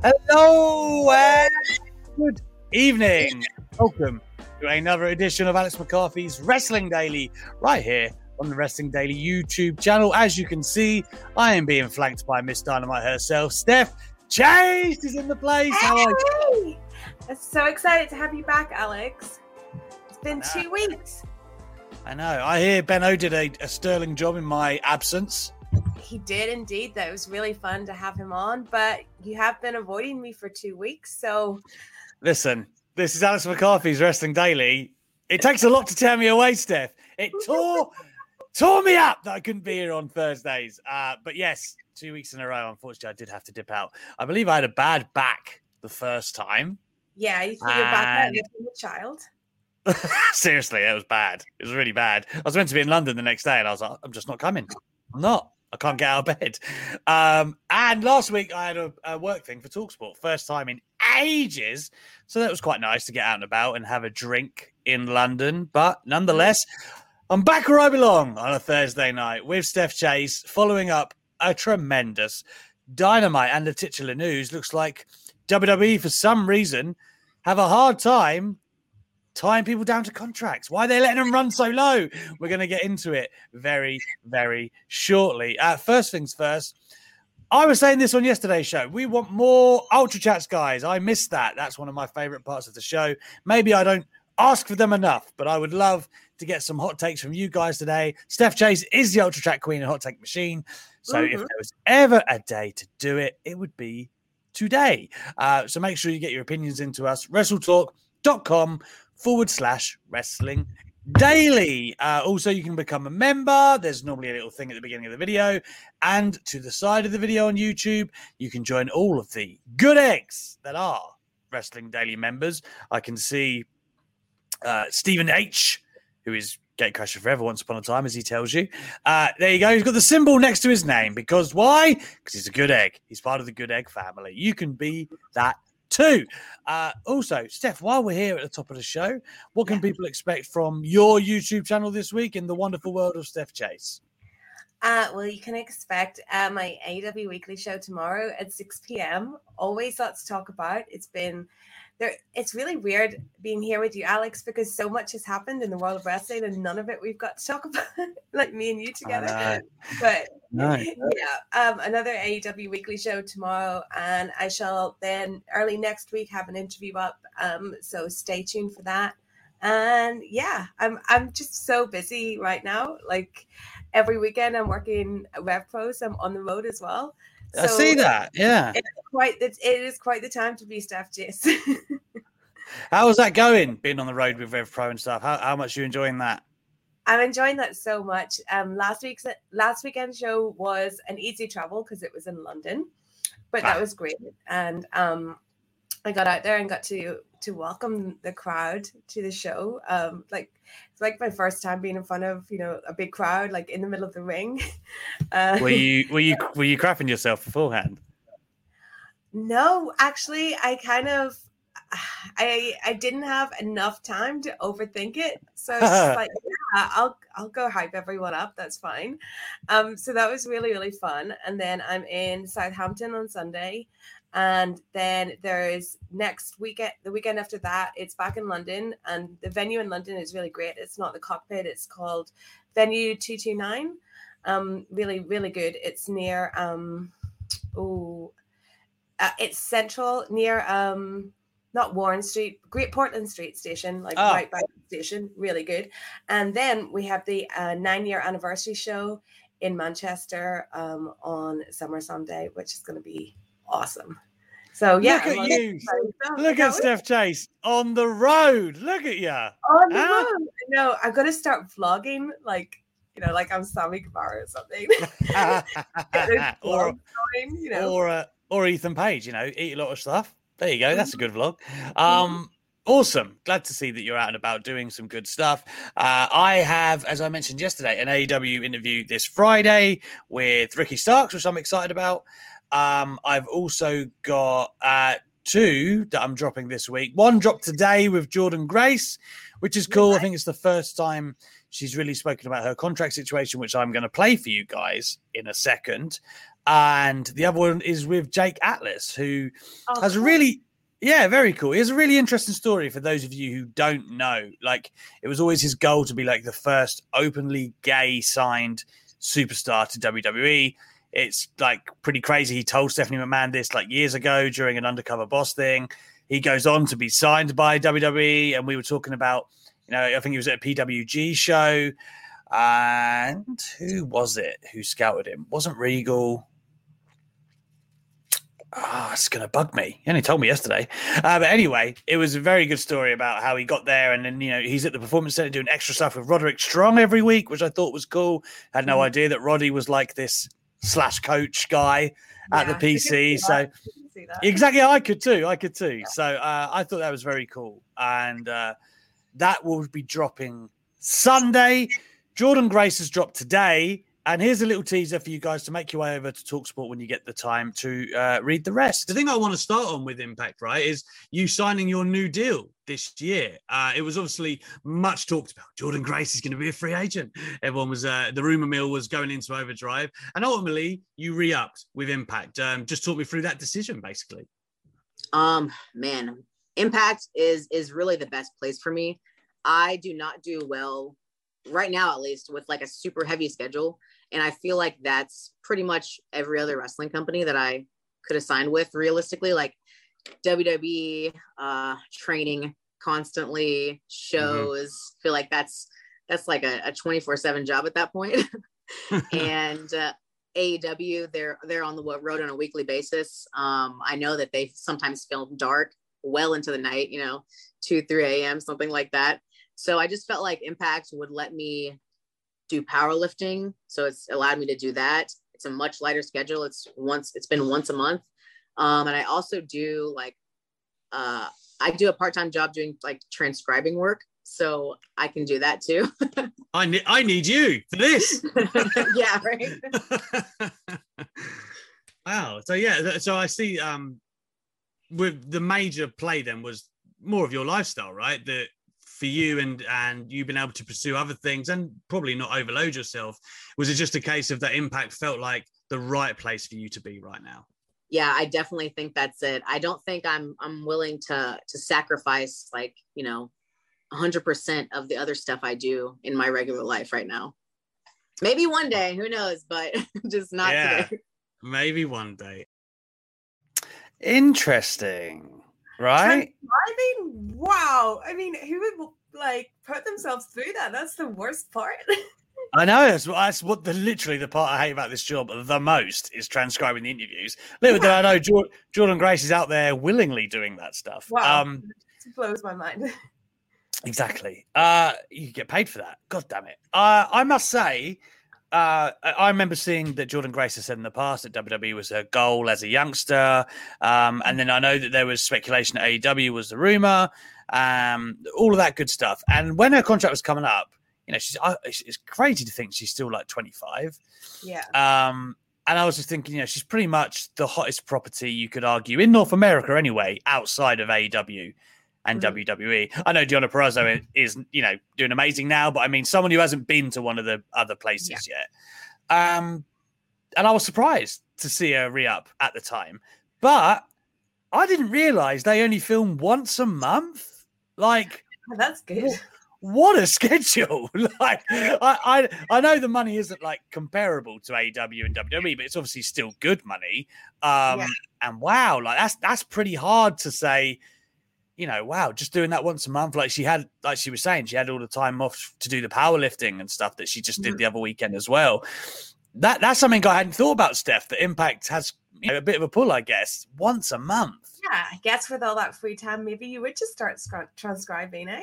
Hello and good evening. Welcome to another edition of Alex McCarthy's Wrestling Daily, right here on the Wrestling Daily YouTube channel. As you can see, I am being flanked by Miss Dynamite herself. Steph Chase is in the place. How are you? Hey! I'm so excited to have you back, Alex. It's been two weeks. I know. I hear Benno did a, a sterling job in my absence. He did indeed. That was really fun to have him on, but you have been avoiding me for two weeks. So Listen, this is Alex McCarthy's Wrestling Daily. It takes a lot to tear me away, Steph. It tore tore me up that I couldn't be here on Thursdays. Uh, but yes, two weeks in a row. Unfortunately, I did have to dip out. I believe I had a bad back the first time. yeah, you threw your back out And- a child. Seriously, it was bad. It was really bad. I was meant to be in London the next day, and I was like, I'm just not coming. I'm not. I can't get out of bed. Um, and last week I had a, a work thing for Talksport, first time in ages. So that was quite nice to get out and about and have a drink in London. But nonetheless, I'm back where I belong on a Thursday night with Steph Chase, following up a tremendous dynamite and the titular news. Looks like WWE, for some reason, have a hard time tying people down to contracts. Why are they letting them run so low? We're going to get into it very, very shortly. Uh, first things first. I was saying this on yesterday's show. We want more Ultra Chats, guys. I missed that. That's one of my favorite parts of the show. Maybe I don't ask for them enough, but I would love to get some hot takes from you guys today. Steph Chase is the Ultra Chat Queen and Hot Take Machine. So if Mhm. there was ever a day to do it, it would be today. Uh, so make sure you get your opinions into us. WrestleTalk.com forward slash wrestling daily. Uh, also, you can become a member. There's normally a little thing at the beginning of the video. And to the side of the video on YouTube, you can join all of the good eggs that are Wrestling Daily members. I can see uh, Stephen H., who is Gatecrasher Forever once upon a time, as he tells you. Uh, there you go. He's got the symbol next to his name because why? Because he's a good egg. He's part of the good egg family. You can be that too. Uh, also, Steph, while we're here at the top of the show, what can people expect from your YouTube channel this week in the wonderful world of Steph Chase? Uh, well, you can expect uh, my AEW Weekly show tomorrow at 6 p.m. Always lots to talk about. It's been there. It's really weird being here with you, Alex, because so much has happened in the world of wrestling, and none of it we've got to talk about, like me and you together. know. But No. yeah, um, another AEW Weekly show tomorrow, and I shall then early next week have an interview up. Um, so stay tuned for that. And yeah, I'm I'm just so busy right now. Like every weekend, I'm working Rev Pro, so I'm on the road as well. I see that. Yeah. It's quite the, it is quite the time to be Steph Chase. How was that going? Being on the road with Rev Pro and stuff. How, how much are you enjoying that? I'm enjoying that so much. Um, last week's last weekend show was an easy travel because it was in London, but Ah. that was great. And um, I got out there and got to to welcome the crowd to the show. Um, like it's like my first time being in front of you know a big crowd, like in the middle of the ring. Uh, Were you were you were you crapping yourself beforehand? No, actually, I kind of, I I didn't have enough time to overthink it. So it's like, I'll I'll go hype everyone up. That's fine. Um, so that was really really fun. And then I'm in Southampton on Sunday, and then there's next weekend, the weekend after that, it's back in London, and the venue in London is really great. It's not the cockpit; it's called Venue Two Two Nine. Um, really really good. It's near um, oh, uh, it's central near um not Warren Street, Great Portland Street Station, like Oh. right by the station. Really good. And then we have the uh, nine year anniversary show in Manchester um, on Summer Sunday, which is going to be awesome. So yeah, Look at you. So, Look at Steph Chase on the road. Look at you. on the Huh? road. No, I'm going to start vlogging, like you know, like I'm Sammy Guevara or something. Or going, you know. or uh, or Ethan Page, you know, eat a lot of stuff. There you go. That's a Mm-hmm. good vlog. Um, awesome. Glad to see that you're out and about doing some good stuff. Uh, I have, as I mentioned yesterday, an AEW interview this Friday with Ricky Starks, which I'm excited about. Um, I've also got uh, two that I'm dropping this week. One dropped today with Jordan Grace, which is cool. I think it's the first time she's really spoken about her contract situation, which I'm going to play for you guys in a second. And the other one is with Jake Atlas, who Oh, has a really yeah very cool he has a really interesting story for those of you who don't know like it was always his goal to be like the first openly gay signed superstar to wwe it's like pretty crazy he told stephanie mcmahon this like years ago during an undercover boss thing he goes on to be signed by wwe and we were talking about you know i think he was at a pwg show and who was it who scouted him wasn't regal Ah, it's going to bug me. He only told me yesterday. Uh, but anyway, it was a very good story about how he got there. And then, you know, he's at the Performance Center doing extra stuff with Roderick Strong every week, which I thought was cool. Had no idea that Roddy was like this slash coach guy at Yeah, the PC. So, that. I could see that. exactly, I could too. I could too. So, uh, I thought that was very cool. And uh, that will be dropping Sunday. Jordan Grace has dropped today. And here's a little teaser for you guys to make your way over to Talksport when you get the time to uh, read the rest. The thing I want to start on with Impact, right, is you signing your new deal this year. Uh, it was obviously much talked about. Jordan Grace is going to be a free agent. Everyone was, uh, the rumor mill was going into overdrive. And ultimately, you re upped with Impact. Um, just talk me through that decision, basically. Um, man, Impact is is really the best place for me. I do not do well right now, at least, with like a super heavy schedule, and I feel like that's pretty much every other wrestling company that I could have signed with. Realistically, like WWE, uh, training constantly, shows. Feel like that's that's like a twenty four seven job at that point. and uh, AEW, they're they're on the road on a weekly basis. Um, I know that they sometimes film dark, well into the night, you know, two, three a.m., something like that. So I just felt like Impact would let me do powerlifting, so it's allowed me to do that. It's a much lighter schedule. It's once it's been once a month, um, and I also do like uh, I do a part time job doing like transcribing work, so I can do that too. I, ne- I need you for this. yeah, right. wow. So, yeah, so I see um, with the major play then was more of your lifestyle, right? That for you and and you've been able to pursue other things and probably not overload yourself. Was it just a case of that impact felt like the right place for you to be right now? yeah i definitely think that's it i don't think i'm i'm willing to to sacrifice like you know 100% of the other stuff i do in my regular life right now maybe one day who knows but just not Yeah. today Maybe one day. Interesting, right? I mean, wow. I mean, who would like put themselves through that? That's the worst part. I know that's, what- that's what the literally the part I hate about this job the most is transcribing the interviews. Little did I know Jor- Jordan Grace is out there willingly doing that stuff. Wow. Um, it blows my mind. Exactly. Uh, you get paid for that. God damn it. Uh, I must say, uh, I remember seeing that Jordan Grace has said in the past that WWE was her goal as a youngster. Um, and then I know that there was speculation that AEW was the rumor, um, all of that good stuff. And when her contract was coming up, you know, she's uh, it's, it's crazy to think she's still like 25. Yeah. Um, and I was just thinking, you know, she's pretty much the hottest property you could argue in North America anyway, outside of AEW. And WWE. I know Deonna Purrazzo is, you know, doing amazing now, but I mean, someone who hasn't been to one of the other places yet. Um, and I was surprised to see her re up at the time, but I didn't realize they only film once a month. Like, Oh, that's good. what a schedule! like, I, I I know the money isn't like comparable to AEW and WWE, but it's obviously still good money. Um, Yeah. and wow, like that's that's pretty hard to say. You know, wow, just doing that once a month, like she had, like she was saying, she had all the time off to do the powerlifting and stuff that she just did Mhm. the other weekend as well. That that's something I hadn't thought about, Steph. The Impact has you know, a bit of a pull, I guess, once a month. Yeah, I guess with all that free time, maybe you would just start scri- transcribing, eh?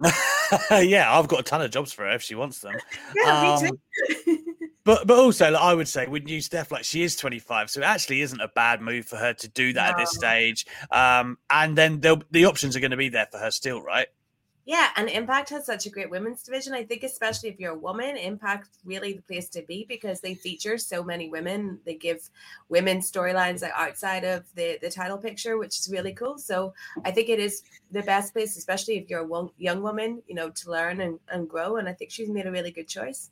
yeah, I've got a ton of jobs for her if she wants them. Yeah, Um, me too. But but also, like, I would say with new Steph, like she is 25, so it actually isn't a bad move for her to do that at this stage. Um, and then the options are going to be there for her still, right? Yeah, and Impact has such a great women's division. I think, especially if you're a woman, Impact really the place to be because they feature so many women. They give women storylines outside of the the title picture, which is really cool. So I think it is the best place, especially if you're a young woman, you know, to learn and, and grow. And I think she's made a really good choice.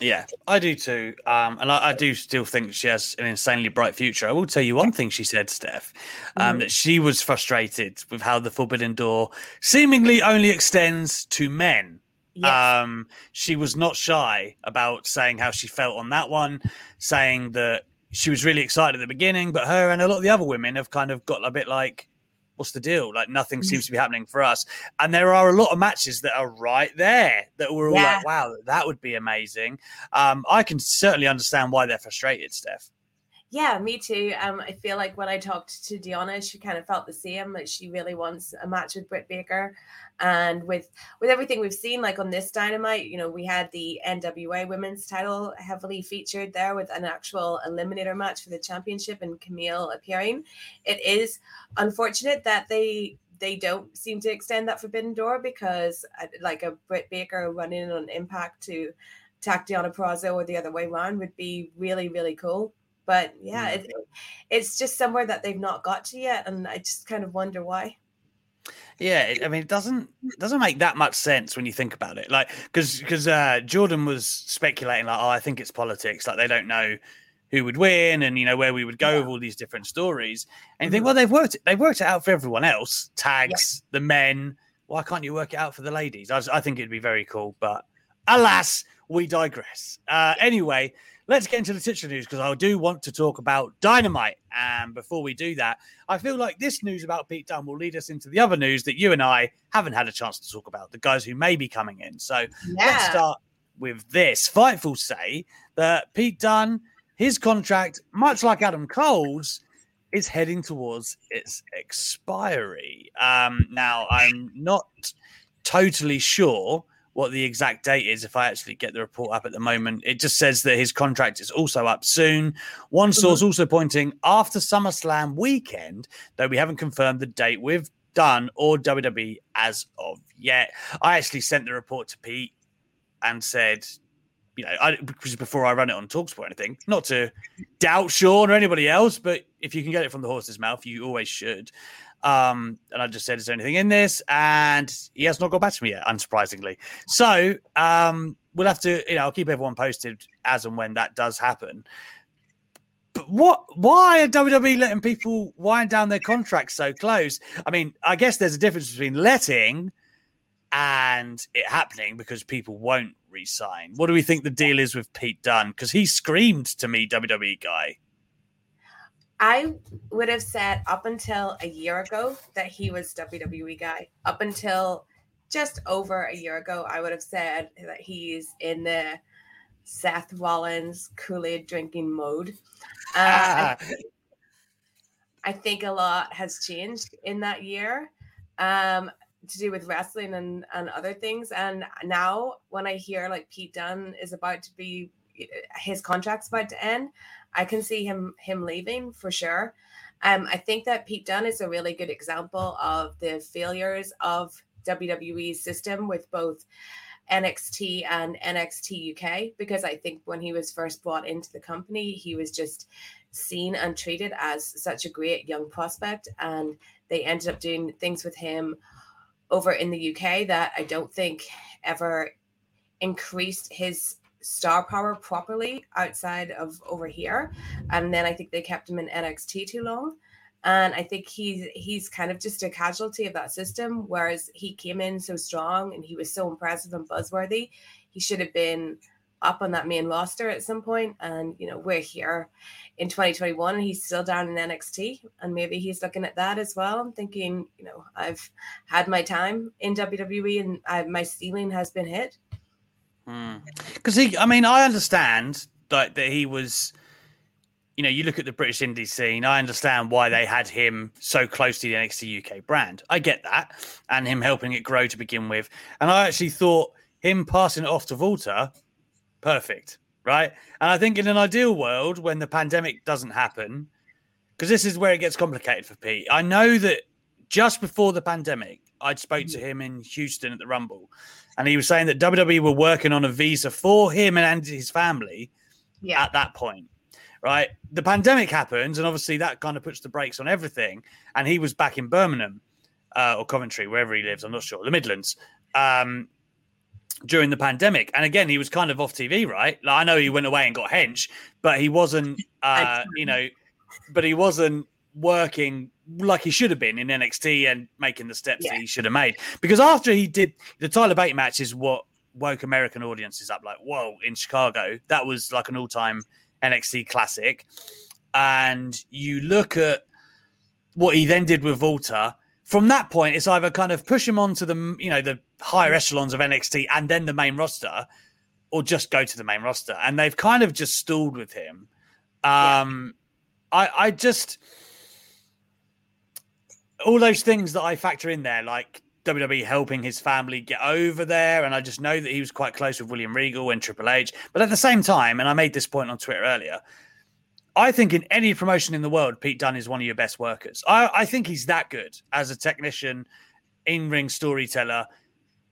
Yeah, I do too. Um, and I, I do still think she has an insanely bright future. I will tell you one thing she said, Steph, um, Mhm. that she was frustrated with how the Forbidden Door seemingly only extends to men. Yes. Um, she was not shy about saying how she felt on that one, saying that she was really excited at the beginning, but her and a lot of the other women have kind of got a bit like, what's the deal? Like nothing Mm-hmm. seems to be happening for us. And there are a lot of matches that are right there that we're all Yeah. like, wow, that would be amazing. Um, I can certainly understand why they're frustrated, Steph. Yeah, me too. Um, I feel like when I talked to Deonna, she kind of felt the same. That she really wants a match with Britt Baker, and with with everything we've seen, like on this Dynamite, you know, we had the NWA Women's Title heavily featured there with an actual eliminator match for the championship and Kamille appearing. It is unfortunate that they they don't seem to extend that Forbidden Door because, uh, like a Britt Baker running on Impact to attack Deonna Purrazzo or the other way around would be really really cool but yeah, it, it's just somewhere that they've not got to yet, and I just kind of wonder why. Yeah, I mean, it doesn't it doesn't make that much sense when you think about it. Like, because because uh, Jordan was speculating like, oh, I think it's politics. Like they don't know who would win and you know where we would go with all these different stories. And you think, well, they've worked it, they've worked it out for everyone else. Tags, the men. Why can't you work it out for the ladies? I, I think it'd be very cool, but alas, we digress. Uh, anyway, let's get into the titular news because I do want to talk about Dynamite. And before we do that, I feel like this news about Pete Dunne will lead us into the other news that you and I haven't had a chance to talk about, the guys who may be coming in. So let's start with this. Fightful say that Pete Dunne, his contract, much like Adam Cole's, is heading towards its expiry. Um, now, I'm not totally sure what the exact date is if I actually get the report up at the moment. It just says that his contract is also up soon. One mm-hmm. source also pointing after SummerSlam weekend, though we haven't confirmed the date with Dunne or WWE as of yet. I actually sent the report to Pete and said, you know, I, because before I run it on Talksport or anything, not to doubt Sean or anybody else, but if you can get it from the horse's mouth, you always should. Um, and I just said, is there anything in this? And he has not got back to me yet, unsurprisingly. So um, we'll have to, you know, I'll keep everyone posted as and when that does happen. But what? Why are WWE letting people wind down their contracts so close? I mean, I guess there's a difference between letting and it happening because people won't resign. What do we think the deal is with Pete Dunne? Because he screamed to me, WWE guy. I would have said up until a year ago that he was WWE guy. Up until just over a year ago, I would have said that he's in the Seth Rollins Kool Aid drinking mode. Uh, I, think, I think a lot has changed in that year um, to do with wrestling and, and other things. And now, when I hear like Pete Dunne is about to be, his contract's about to end, I can see him him leaving for sure. Um, I think that Pete Dunne is a really good example of the failures of WWE's system with both NXT and NXT UK because I think when he was first brought into the company, he was just seen and treated as such a great young prospect, and they ended up doing things with him over in the UK that I don't think ever increased his star power properly outside of over here. And then I think they kept him in NXT too long. And I think he's he's kind of just a casualty of that system. Whereas he came in so strong and he was so impressive and buzzworthy, he should have been up on that main roster at some point. And you know, we're here in 2021 and he's still down in NXT. And maybe he's looking at that as well. I'm thinking, you know, I've had my time in WWE and I, my ceiling has been hit. Because he, I mean, I understand like that he was. You know, you look at the British indie scene. I understand why they had him so close to the NXT UK brand. I get that, and him helping it grow to begin with. And I actually thought him passing it off to WALTER, perfect, right? And I think in an ideal world, when the pandemic doesn't happen, because this is where it gets complicated for Pete. I know that just before the pandemic, I'd spoke to mm. him in Houston at the Rumble, and he was saying that WWE were working on a visa for him and his family Yeah. at that point. Right, the pandemic happens, and obviously that kind of puts the brakes on everything. And he was back in Birmingham uh, or Coventry, wherever he lives. I'm not sure. The Midlands um, during the pandemic, and again, he was kind of off TV. Right, like, I know he went away and got hench, but he wasn't. Uh, you know, but he wasn't working like he should have been in NXT and making the steps that he should have made. Because after he did the Tyler Bate match, is what woke American audiences up. Like, whoa, in Chicago, that was like an all-time NXT classic. And you look at what he then did with WALTER. From that point, it's either kind of push him onto the you know the higher echelons of NXT and then the main roster, or just go to the main roster. And they've kind of just stalled with him. Um, I I just all those things that I factor in there, like WWE helping his family get over there, and I just know that he was quite close with William Regal and Triple H. But at the same time, and I made this point on Twitter earlier, I think in any promotion in the world, Pete Dunne is one of your best workers. I, I think he's that good as a technician, in ring storyteller.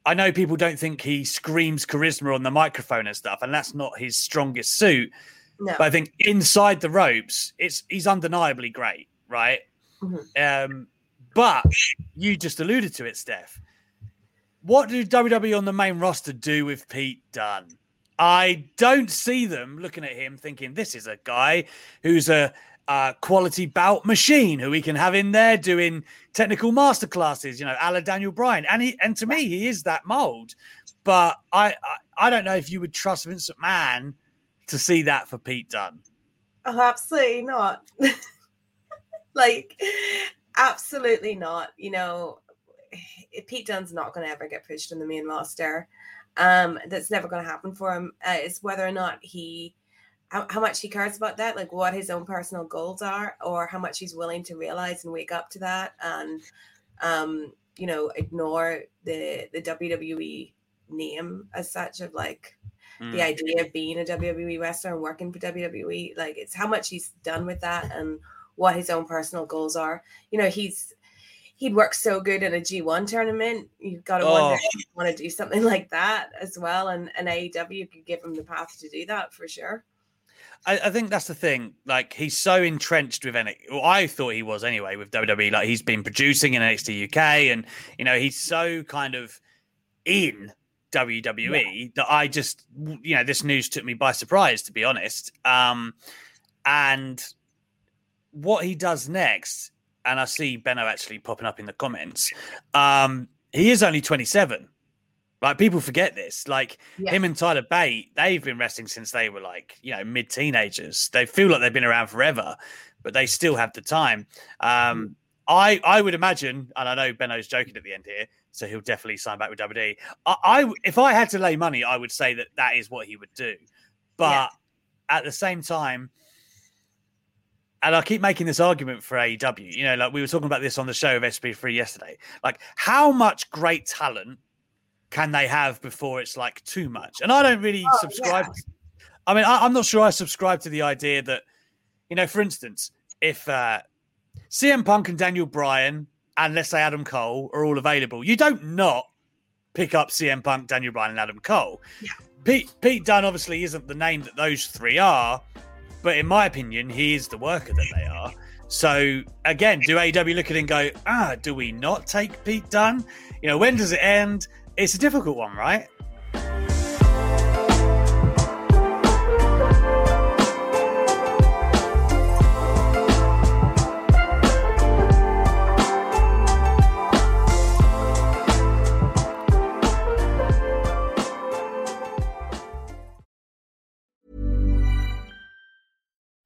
I know people don't think he screams charisma on the microphone and stuff, and that's not his strongest suit. No. But I think inside the ropes, it's he's undeniably great, right? Um, but you just alluded to it, Steph. What do WWE on the main roster do with Pete Dunne? I don't see them looking at him thinking this is a guy who's a, uh quality bout machine who we can have in there doing technical masterclasses, you know, a Daniel Bryan. And he and to me, he is that mold. But I, I I don't know if you would trust Vince McMahon to see that for Pete Dunne. Oh, absolutely not. like, absolutely not. You know, Pete Dunne's not going to ever get pushed in the main roster. Um, that's never going to happen for him. Uh, it's whether or not he, how, how much he cares about that, like what his own personal goals are, or how much he's willing to realize and wake up to that, and um, you know, ignore the the WWE name as such of like Mm. the idea of being a WWE wrestler and working for WWE. Like it's how much he's done with that and what his own personal goals are. You know, he's he'd work so good in a G1 tournament. You've got to wonder Oh. if he'd want to do something like that as well. And and AEW could give him the path to do that for sure. I, I think that's the thing. Like he's so entrenched with NXT. Well, I thought he was anyway with WWE. Like he's been producing in NXT UK, and you know he's so kind of in WWE that I just you know this news took me by surprise to be honest. Um, and what he does next, and I see Benno actually popping up in the comments. Um, he is only twenty seven. Like people forget this. Like Yeah. him and Tyler Bate, they've been wrestling since they were like, you know, mid teenagers. They feel like they've been around forever, but they still have the time. Um, I I would imagine, and I know Benno's joking at the end here, so he'll definitely sign back with WWE. I, I if I had to lay money, I would say that that is what he would do. But Yeah. at the same time, and I keep making this argument for AEW. You know, like we were talking about this on the show of SP3 yesterday. Like, how much great talent can they have before it's like too much? And I don't really Oh, subscribe. I mean, I, I'm not sure I subscribe to the idea that, you know, for instance, if uh, CM Punk and Daniel Bryan and let's say Adam Cole are all available, you don't not pick up CM Punk, Daniel Bryan, and Adam Cole. Yeah. Pete Pete Dunne obviously isn't the name that those three are, but in my opinion, he is the worker that they are. So again, do AEW look at it and go, ah, do we not take Pete Dunne? You know, when does it end? It's a difficult one, right?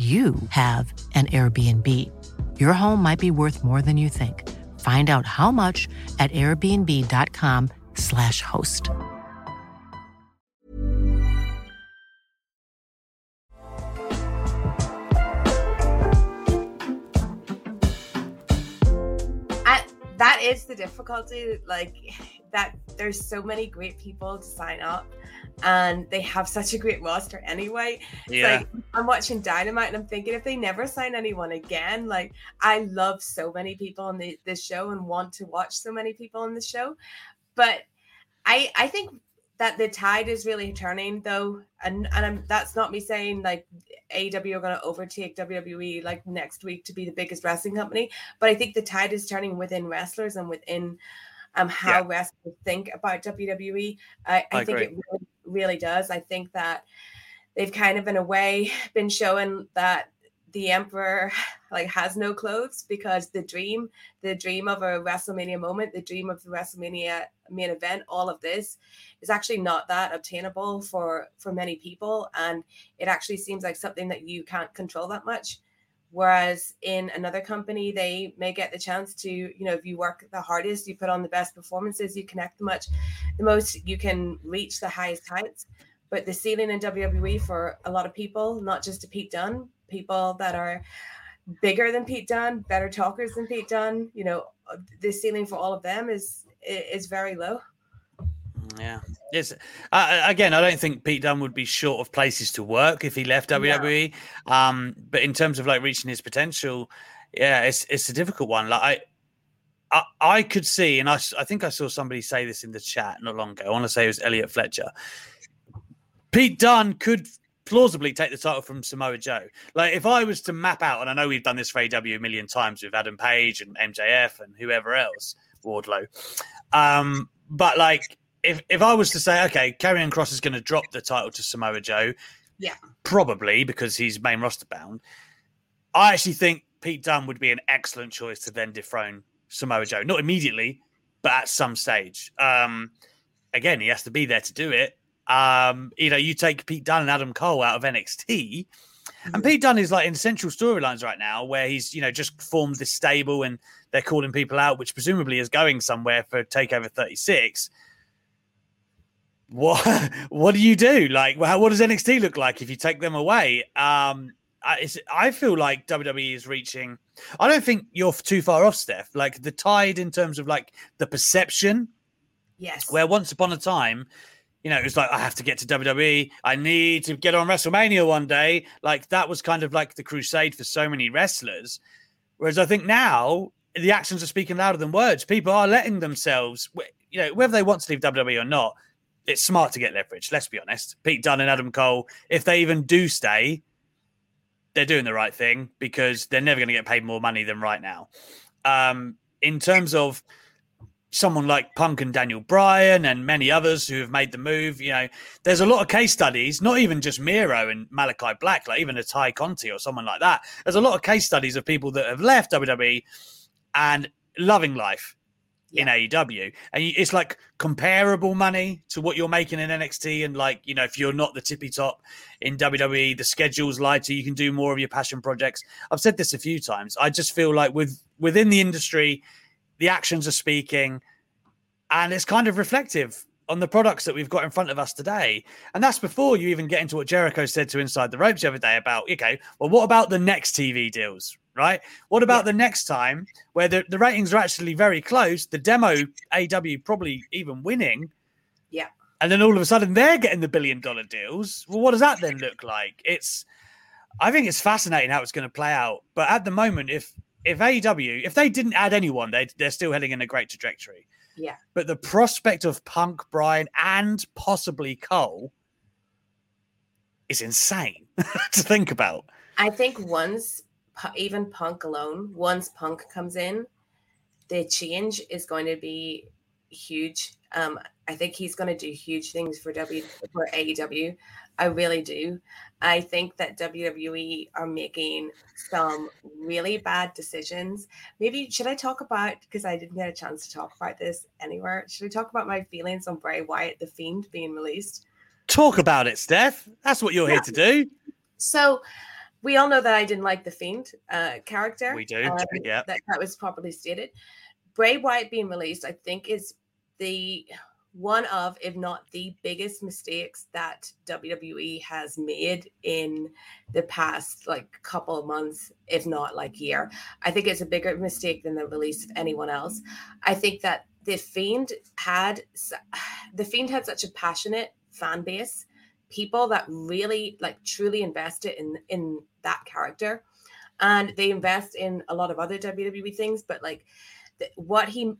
you have an Airbnb. Your home might be worth more than you think. Find out how much at airbnb.com/slash host. I, that is the difficulty. Like that, there's so many great people to sign up, and they have such a great roster anyway. Yeah. Like I'm watching Dynamite, and I'm thinking if they never sign anyone again, like I love so many people on the, this show and want to watch so many people on the show, but I I think that the tide is really turning though, and and I'm, that's not me saying like AEW are going to overtake WWE like next week to be the biggest wrestling company, but I think the tide is turning within wrestlers and within um how Yeah. wrestlers think about WWE. I, I, I think agree. it really, really does. I think that they've kind of in a way been showing that the emperor like has no clothes because the dream the dream of a wrestlemania moment the dream of the wrestlemania main event all of this is actually not that obtainable for for many people and it actually seems like something that you can't control that much whereas in another company they may get the chance to you know if you work the hardest you put on the best performances you connect the much the most you can reach the highest heights but the ceiling in WWE for a lot of people, not just to Pete Dunne, people that are bigger than Pete Dunne, better talkers than Pete Dunne, you know, the ceiling for all of them is is very low. Yeah. Yes. Uh, again, I don't think Pete Dunne would be short of places to work if he left WWE. Um, but in terms of like reaching his potential, yeah, it's it's a difficult one. Like I, I, I could see, and I, I think I saw somebody say this in the chat not long ago. I want to say it was Elliot Fletcher. Pete Dunne could plausibly take the title from Samoa Joe. Like if I was to map out, and I know we've done this for AEW a million times with Adam Page and MJF and whoever else, Wardlow. Um, but like if if I was to say, okay, Karrion Kross is going to drop the title to Samoa Joe, Yeah. probably because he's main roster bound. I actually think Pete Dunne would be an excellent choice to then dethrone Samoa Joe. Not immediately, but at some stage. Um, again, he has to be there to do it. Um, you know, you take Pete Dunne and Adam Cole out of NXT, and Pete Dunne is like in central storylines right now, where he's you know just formed this stable and they're calling people out, which presumably is going somewhere for Takeover 36. What what do you do? Like, what does NXT look like if you take them away? Um, I, I feel like WWE is reaching. I don't think you're too far off, Steph. Like the tide in terms of like the perception Yes. where once upon a time, you know, it was like I have to get to WWE. I need to get on WrestleMania one day. Like that was kind of like the crusade for so many wrestlers. Whereas I think now the actions are speaking louder than words. People are letting themselves, you know, whether they want to leave WWE or not, it's smart to get leverage. Let's be honest. Pete Dunne and Adam Cole, if they even do stay, they're doing the right thing because they're never going to get paid more money than right now. Um, in terms of someone like Punk and Daniel Bryan and many others who have made the move, you know, there's a lot of case studies, not even just Miro and Malachi Black, like even a Tay Conti or someone like that. There's a lot of case studies of people that have left WWE and loving life in AEW. And it's like comparable money to what you're making in NXT. And like, you know, if you're not the tippy top in WWE, the schedule's lighter, you can do more of your passion projects. I've said this a few times. I just feel like with within the industry, the actions are speaking, and it's kind of reflective on the products that we've got in front of us today. And that's before you even get into what Jericho said to Inside the Ropes the other day about, okay, well, what about the next TV deals? right? What about yeah. the next time where the, the ratings are actually very close, the demo AEW probably even winning? Yeah. And then all of a sudden they're getting the billion dollar deals. Well, what does that then look like? It's, I think it's fascinating how it's going to play out. But at the moment, if if AEW, if they didn't add anyone, they they're still heading in a great trajectory. Yeah. But the prospect of Punk, Bryan, and possibly Cole is insane to think about. I think once even Punk alone, once Punk comes in, the change is going to be huge. Um, I think he's going to do huge things for W for AEW. I really do. I think that WWE are making some really bad decisions. Maybe should I talk about because I didn't get a chance to talk about this anywhere. Should I talk about my feelings on Bray Wyatt, the Fiend, being released? Talk about it, Steph. That's what you're yeah. here to do. So we all know that I didn't like the Fiend uh, character. We do, um, yeah. That, that was properly stated. Bray Wyatt being released, I think, is the one of, if not the biggest mistakes that WWE has made in the past like couple of months, if not like year. I think it's a bigger mistake than the release of anyone else. I think that the Fiend had the Fiend had such a passionate fan base people that really like truly invested in in that character and they invest in a lot of other WWE things but like what he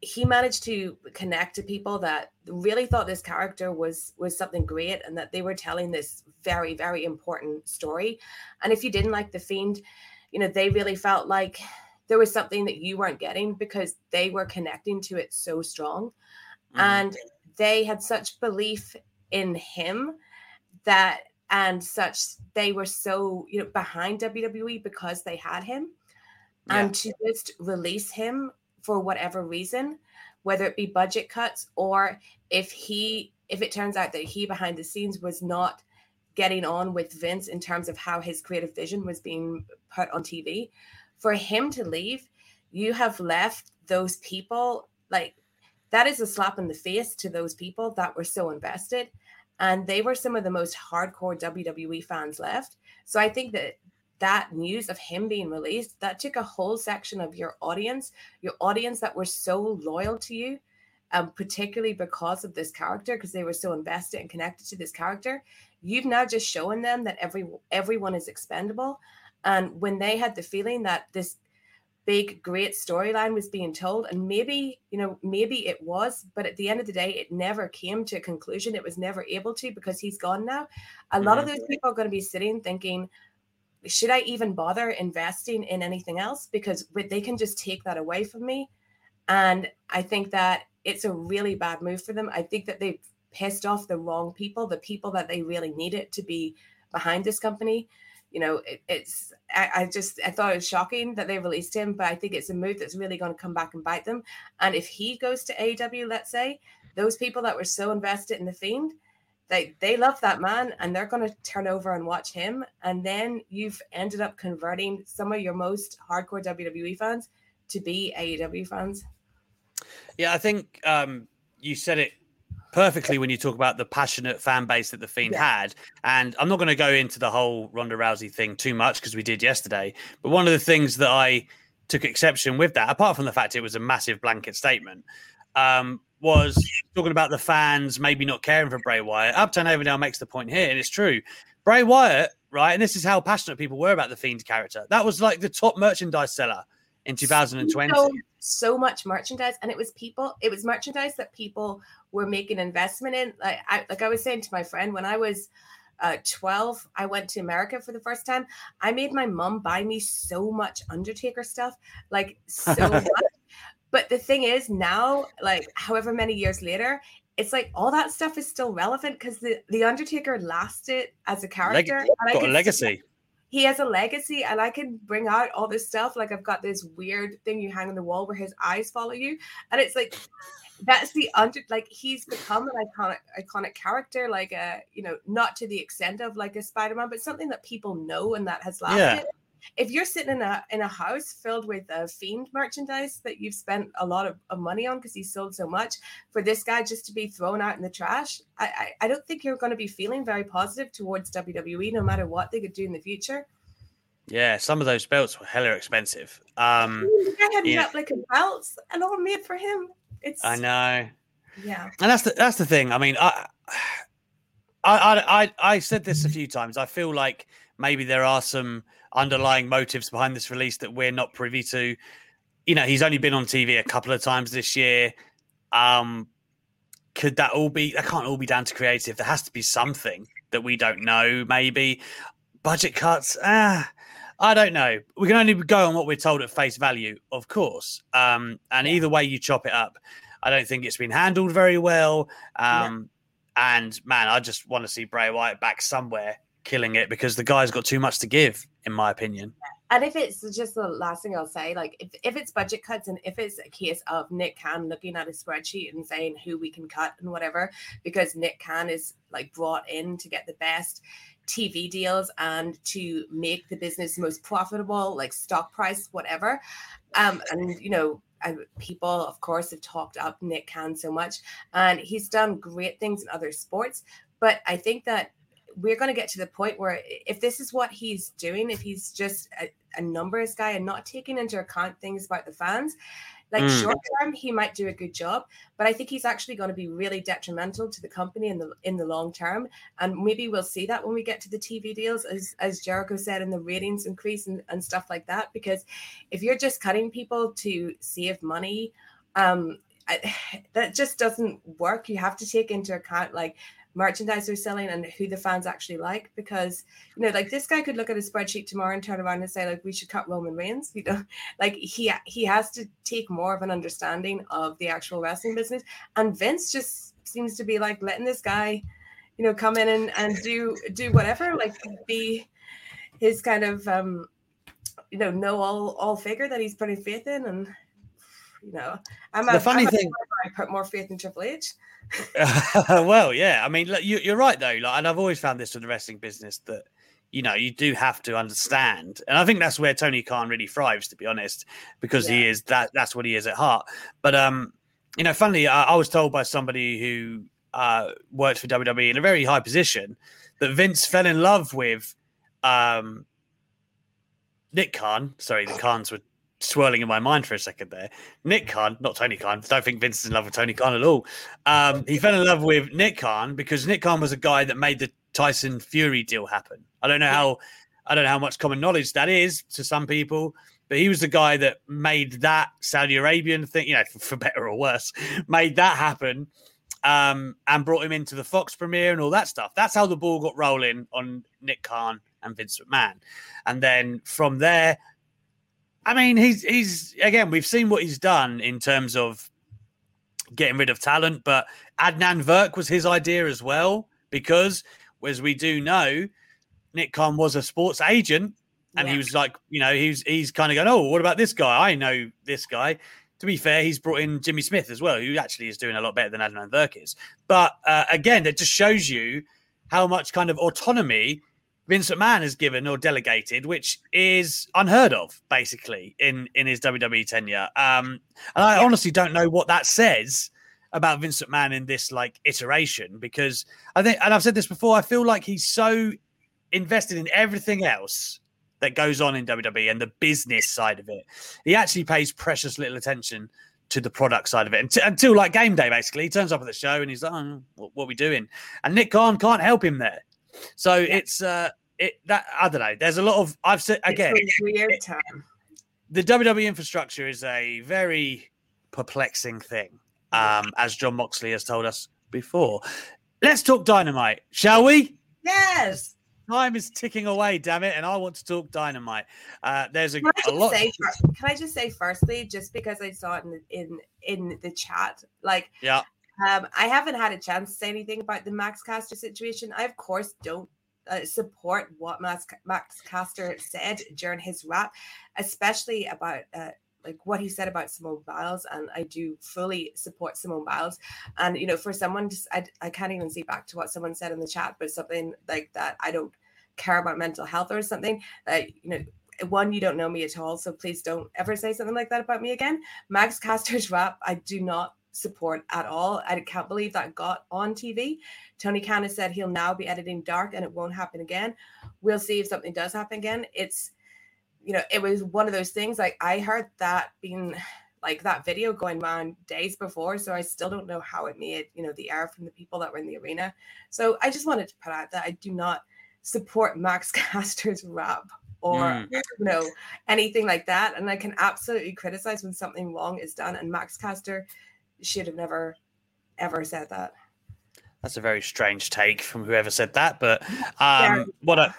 he managed to connect to people that really thought this character was was something great and that they were telling this very very important story and if you didn't like the fiend you know they really felt like there was something that you weren't getting because they were connecting to it so strong mm. and they had such belief in him that and such they were so you know behind WWE because they had him yeah. and to just release him for whatever reason whether it be budget cuts or if he if it turns out that he behind the scenes was not getting on with Vince in terms of how his creative vision was being put on TV for him to leave you have left those people like that is a slap in the face to those people that were so invested and they were some of the most hardcore WWE fans left. So I think that that news of him being released that took a whole section of your audience, your audience that were so loyal to you, um, particularly because of this character, because they were so invested and connected to this character. You've now just shown them that every everyone is expendable, and when they had the feeling that this big great storyline was being told and maybe you know maybe it was but at the end of the day it never came to a conclusion it was never able to because he's gone now a lot of mm-hmm. those people are going to be sitting thinking should i even bother investing in anything else? Because they can just take that away from me. And i think that it's a really bad move for them. I think that they've pissed off the wrong people the people that they really needed to be behind this company. You know, it, it's I, I, just I thought it was shocking that they released him, but I think it's a move that's really going to come back and bite them. And if he goes to AEW, let's say, those people that were so invested in the Fiend, they they love that man and they're going to turn over and watch him. And then you've ended up converting some of your most hardcore WWE fans to be AEW fans. Yeah, I think um, you said it perfectly when you talk about the passionate fan base that the Fiend yeah. had. And I'm not going to go into the whole Ronda Rousey thing too much because we did yesterday. But one of the things that I took exception with that, apart from the fact it was a massive blanket statement, um, was talking about the fans maybe not caring for Bray Wyatt. Uptown Avondale makes the point here, and it's true. Bray Wyatt, right? And this is how passionate people were about the Fiend character. That was like the top merchandise seller in 2020. So, so much merchandise, and it was people. It was merchandise that people were making investment in. Like I, like I was saying to my friend when I was uh, 12, I went to America for the first time. I made my mom buy me so much Undertaker stuff, like so much. But the thing is, now, like however many years later, it's like all that stuff is still relevant because the, the Undertaker lasted as a character. Leg- got a legacy. He has a legacy, and I can bring out all this stuff. Like I've got this weird thing you hang on the wall where his eyes follow you, and it's like that's the under like he's become an iconic iconic character like a uh, you know not to the extent of like a spider-man but something that people know and that has lasted yeah. If you're sitting in a in a house filled with uh, fiend merchandise that you've spent a lot of, of money on because he sold so much for this guy just to be thrown out in the trash i i, I don't think you're going to be feeling very positive towards wwe no matter what they could do in the future yeah, some of those belts were hella expensive. Um, I had yeah. replica belts and all made for him. It's I know. Yeah. And that's the that's the thing. I mean, I I I I said this a few times. I feel like maybe there are some underlying motives behind this release that we're not privy to. You know, he's only been on TV a couple of times this year. Um could that all be that can't all be down to creative. There has to be something that we don't know, maybe. Budget cuts, ah, I don't know. We can only go on what we're told at face value, of course. Um, and yeah. either way you chop it up, I don't think it's been handled very well. Um, yeah. And man, I just want to see Bray Wyatt back somewhere killing it because the guy's got too much to give, in my opinion. And if it's just the last thing I'll say, like if, if it's budget cuts and if it's a case of Nick Khan looking at a spreadsheet and saying who we can cut and whatever, because Nick Khan is like brought in to get the best TV deals and to make the business most profitable, like stock price, whatever. Um, and you know, and people, of course, have talked up Nick Khan so much, and he's done great things in other sports. But I think that we're going to get to the point where if this is what he's doing, if he's just a, a numbers guy and not taking into account things about the fans, like mm. short term, he might do a good job, but I think he's actually going to be really detrimental to the company in the in the long term. And maybe we'll see that when we get to the TV deals, as as Jericho said, and the ratings increase and, and stuff like that. Because if you're just cutting people to save money, um, I, that just doesn't work. You have to take into account like merchandise they're selling and who the fans actually like because you know like this guy could look at a spreadsheet tomorrow and turn around and say like we should cut roman reigns you know? Like he he has to take more of an understanding of the actual wrestling business. And vince just seems to be like letting this guy you know come in and, and do do whatever like be his kind of um you know know all all figure that he's putting faith in. And you know i'm the a, funny I'm thing i put more faith in triple h well, yeah. I mean, look, you, are right though. Like, and I've always found this with the wrestling business that you know you do have to understand, and I think that's where Tony Khan really thrives, to be honest, because yeah. he is that. That's what he is at heart. But um, you know, funnily, I, I was told by somebody who uh worked for WWE in a very high position that Vince fell in love with um Nick Khan. Sorry, the Khans were swirling in my mind for a second there. Nick Khan, not Tony Khan. I don't think Vince is in love with Tony Khan at all. Um, he fell in love with Nick Khan because Nick Khan was a guy that made the Tyson Fury deal happen. I don't know how I don't know how much common knowledge that is to some people, but he was the guy that made that Saudi Arabian thing, you know, for, for better or worse, made that happen. Um, and brought him into the Fox premiere and all that stuff. That's how the ball got rolling on Nick Khan and Vince McMahon. And then from there, I mean, he's he's again, we've seen what he's done in terms of getting rid of talent, but Adnan Virk was his idea as well, because as we do know, Nick Khan was a sports agent, and yeah. he was like, you know, he's he's kind of going, oh, what about this guy? I know this guy. To be fair, he's brought in Jimmy Smith as well, who actually is doing a lot better than Adnan Virk is. But uh, again, it just shows you how much kind of autonomy Vince McMahon has given or delegated, which is unheard of, basically, in in his WWE tenure. Um, and I honestly don't know what that says about Vince McMahon in this like iteration because I think, and I've said this before, I feel like he's so invested in everything else that goes on in WWE and the business side of it. He actually pays precious little attention to the product side of it until, until like game day, basically. He turns up at the show and he's like, oh, what, what, are we doing? And Nick Khan can't help him there. So yeah. it's uh, it that I don't know. There's a lot of I've said again. weird time. the WWE infrastructure is a very perplexing thing, um, as Jon Moxley has told us before. Let's talk dynamite, shall we? Yes. Time is ticking away, damn it, and I want to talk dynamite. Uh, there's a, Can lot. say, can I just say firstly, just because I saw it in in in the chat, like Yeah. Um, I haven't had a chance to say anything about the Max Caster situation. I of course don't uh, support what Max Max Caster said during his rap, especially about. Uh, like what he said about Simone Biles, and I do fully support Simone Biles. And you know, for someone, just I, I can't even see back to what someone said in the chat, but something like that. I don't care about mental health or something. That you know, one, you don't know me at all, so please don't ever say something like that about me again. Max Caster's rap, I do not support at all. I can't believe that got on TV. Tony Khan has said he'll now be editing Dark and it won't happen again. We'll see if something does happen again. It's, you know, it was one of those things like I heard that being like that video going around days before. So I still don't know how it made, you know, the air from the people that were in the arena. So I just wanted to put out that I do not support Max Caster's rap or Mm. you know anything like that and i can absolutely criticize when something wrong is done and max caster should have never ever said that That's a very strange take from whoever said that. But um, what I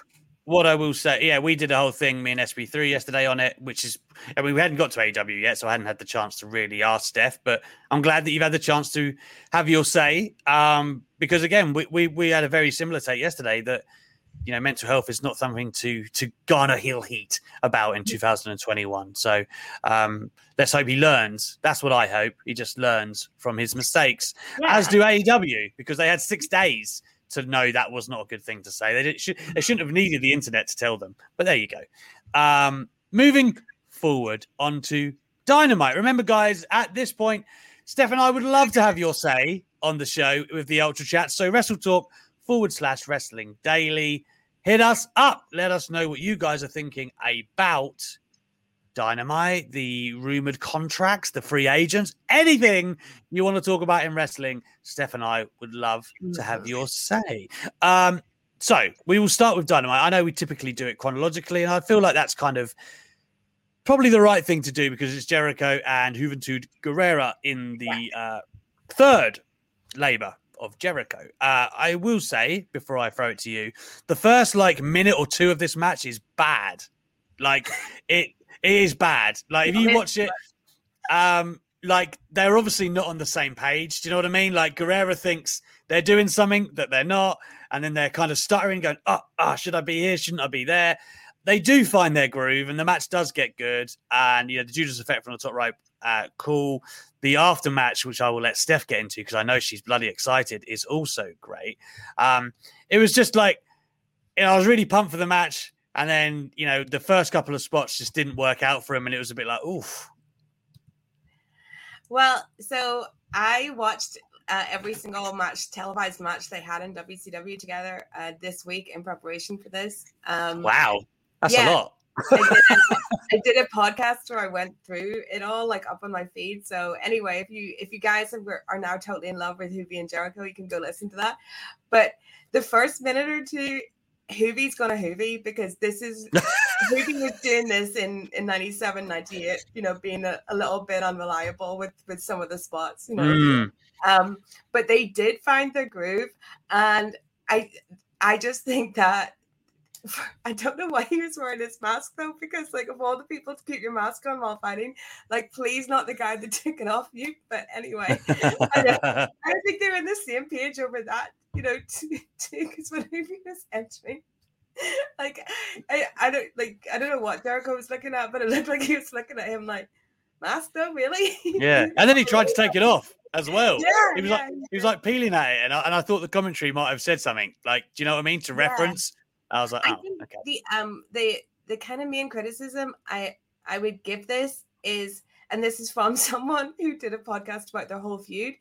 what I will say, yeah, we did a whole thing, me and SB3 yesterday on it, which is, I mean, we hadn't got to AEW yet, so I hadn't had the chance to really ask Steph. But I'm glad that you've had the chance to have your say, um, because again, we, we we had a very similar take yesterday that you know mental health is not something to to garner heel heat about in 2021. So um, let's hope he learns. That's what I hope. He just learns from his mistakes, as do AEW, because they had six days to know that was not a good thing to say. They, did, should, they shouldn't have needed the internet to tell them. But there you go. Um, moving forward onto Dynamite. Remember, guys, at this point, Steph and I would love to have your say on the show with the Ultra Chat. So, Wrestle Talk forward slash Wrestling Daily. Hit us up. Let us know what you guys are thinking about Dynamite, the rumored contracts, the free agents, anything you want to talk about in wrestling. Steph and I would love to have your say. Um, so we will start with Dynamite. I know we typically do it chronologically, and I feel like that's kind of probably the right thing to do because it's Jericho and Juventud Guerrera in the uh, third labor of Jericho. Uh, I will say before I throw it to you, the first like minute or two of this match is bad. Like it, it is bad. Like if you watch it, um, like they're obviously not on the same page. Do you know what I mean? Like Guerrera thinks they're doing something that they're not, and then they're kind of stuttering, going, "Oh, ah, should I be here? Shouldn't I be there?" They do find their groove, and the match does get good. And you know, the Judas effect from the top right, uh, cool. The after match, which I will let Steph get into because I know she's bloody excited, is also great. Um, it was just like, you know, I was really pumped for the match. And then, you know, the first couple of spots just didn't work out for him. And it was a bit like, oof. well so i watched uh, every single match televised match they had in wcw together uh, this week in preparation for this um Wow. That's yeah. a lot. I did, a, I did a podcast where I went through it all, like up on my feed. So anyway, if you if you guys are, are now totally in love with Juvi and Jericho, you can go listen to that. But the first minute or two, Juvi's gonna Juvi because this is Juvi was doing this in in 97, 98, you know, being a, a little bit unreliable with with some of the spots, you know. Mm. Um, but they did find their groove, and I I just think that I don't know why he was wearing his mask though, because like of all the people to keep your mask on while fighting, like please not the guy that took it off you. But anyway, I, I think they're on the same page over that, you know, too, because when he was entering. Like I, I don't like I don't know what Jericho was looking at, but it looked like he was looking at him like mask though, really? Yeah. And then he tried to take it off as well. Yeah, he was yeah, like he was like peeling at it. And I, and I thought the commentary might have said something like, do you know what I mean? To Yeah. reference. I was like, I oh, think okay. the um the the kind of main criticism I I would give this is, and this is from someone who did a podcast about their whole feud.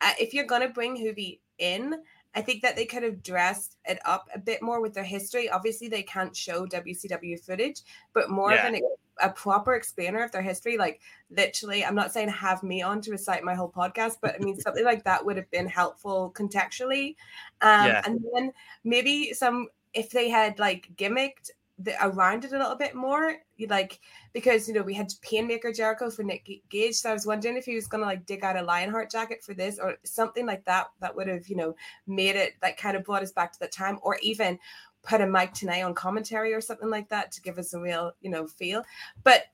Uh, if you're gonna bring Juvi in, I think that they could have dressed it up a bit more with their history. Obviously, they can't show WCW footage, but more Yeah. of an a proper explainer of their history. Like literally, I'm not saying have me on to recite my whole podcast, but I mean something like that would have been helpful contextually. Um, Yeah. And then maybe some if they had like gimmicked the, around it a little bit more. You like because you know we had Painmaker Jericho for Nick Gage, so I was wondering if he was gonna like dig out a Lionheart jacket for this or something like that that would have you know made it like kind of brought us back to that time, or even put a Mike Tenay on commentary or something like that to give us a real you know feel. But